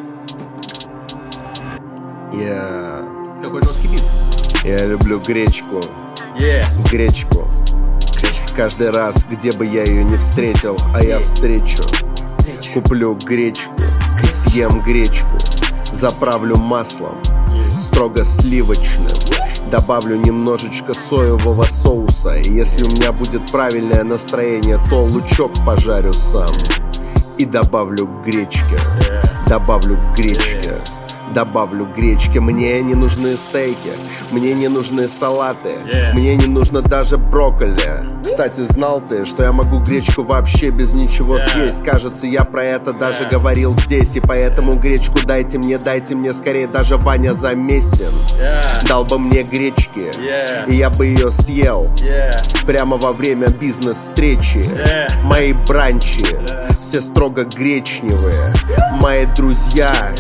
Я, Какой жесткий бит. я люблю гречку. Гречку. Каждый раз, где бы я ее не встретил, а я встречу. Куплю гречку и съем гречку. Заправлю маслом, строго сливочным. Добавлю немножечко соевого соуса. И если у меня будет правильное настроение, то лучок пожарю сам. И добавлю гречки. Добавлю гречки. добавлю гречки. Мне не нужны стейки, мне не нужны салаты, мне не нужно даже брокколи. Кстати, знал ты, что я могу гречку вообще без ничего съесть? Кажется, я про это даже говорил здесь, и поэтому гречку дайте мне, дайте мне скорее, даже Ваня замесен. Yeah, Дал бы мне гречки, и я бы ее съел прямо во время бизнес-встречи. Мои бранчи все строго гречневые. Мои друзья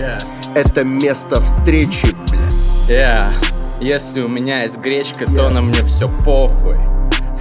это место встречи. Yeah. Если у меня есть гречка, то на мне все похуй.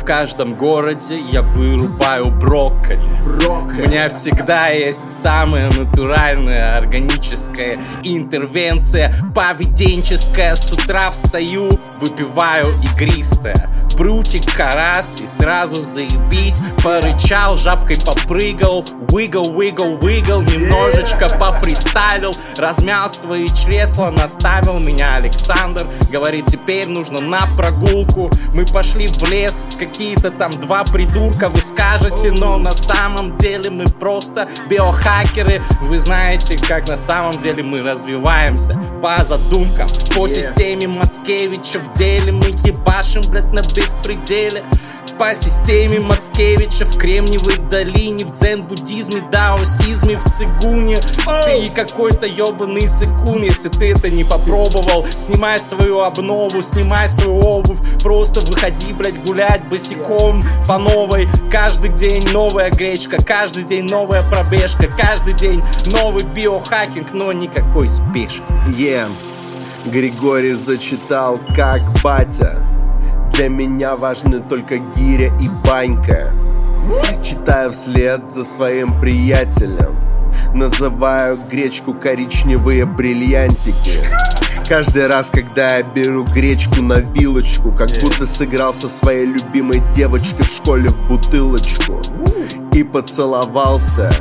В каждом городе я вырубаю брокколи. У меня всегда есть самая натуральная органическая интервенция поведенческая. С утра встаю, выпиваю игристое. Прутик карас и сразу заебись. Порычал, жабкой попрыгал Выгал, выгал, выгал Немножечко пофристайлил. Размял свои чресла Наставил меня Александр. Говорит, теперь нужно на прогулку. Мы пошли в лес Какие-то там два придурка Вы скажете, но на самом деле Мы просто биохакеры. Вы знаете, как на самом деле мы развиваемся. По задумкам По системе Мацкевича В деле мы ебашим, блядь, на беспределе по системе Мацкевича в Кремниевой долине, в дзен-буддизме, даосизме, в цигуне. Ты какой-то ебаный сыкун, если ты это не попробовал. Снимай свою обнову, снимай свою обувь, просто выходи, блядь, гулять босиком по новой. Каждый день новая гречка, каждый день новая пробежка, каждый день новый биохакинг, но никакой спешки. Е, Григорий зачитал как батя. Для меня важны только гиря и банька. Читаю вслед за своим приятелем. Называю гречку коричневые бриллиантики. Каждый раз, когда я беру гречку на вилочку, как будто сыграл со своей любимой девочкой в школе в бутылочку и поцеловался.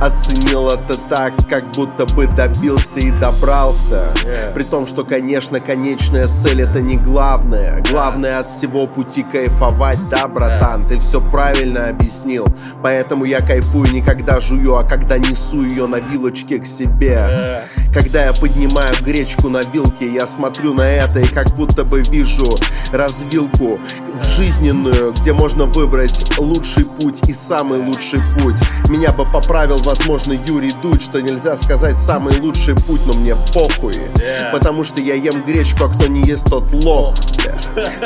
Оценил это так, как будто бы добился и добрался. При том, что, конечно, конечная цель это не главное. Главное от всего пути кайфовать, да, братан? Ты все правильно объяснил. Поэтому я кайфую не когда жую, а когда несу ее на вилочке к себе. Когда я поднимаю гречку на вилке, я смотрю на это и как будто бы вижу развилку в жизненную, где можно выбрать лучший путь и самый лучший путь. Меня бы поправил, возможно, Юрий Дудь, что нельзя сказать самый лучший путь, но мне похуй. Yeah. Потому что я ем гречку, а кто не ест, тот лох.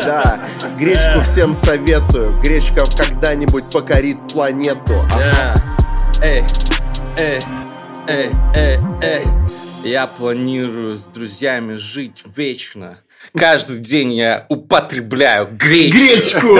Да, гречку всем советую. Гречка когда-нибудь покорит планету. Yeah. Эй, эй, эй, эй, эй. Я планирую с друзьями жить вечно. Каждый день я употребляю гречку. Гречку!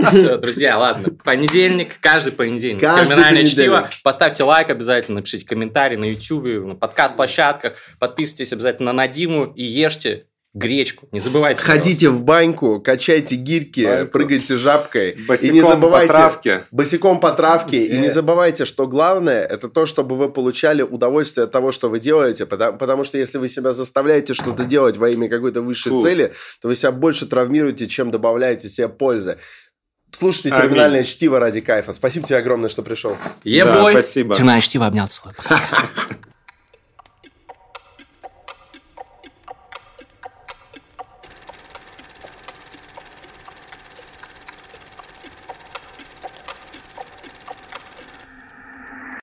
Все, друзья, ладно. Понедельник, каждый понедельник. Каждый Терминальное понедельник. чтиво. Поставьте лайк обязательно, напишите комментарий на YouTube, на подкаст-площадках. Подписывайтесь обязательно на Диму и ешьте гречку. Не забывайте. Ходите в баньку, качайте гирьки, Баньку. прыгайте жабкой. и Босиком не по забывайте, травке. Босиком по травке. И Э. не забывайте, что главное, это то, чтобы вы получали удовольствие от того, что вы делаете. Потому, потому что если вы себя заставляете что-то делать во имя какой-то высшей Фу. цели, то вы себя больше травмируете, чем добавляете себе пользы. Слушайте Аминь. терминальное чтиво ради кайфа. Спасибо тебе огромное, что пришел. Ебой. Да, спасибо. Терминальное чтиво обнял целую.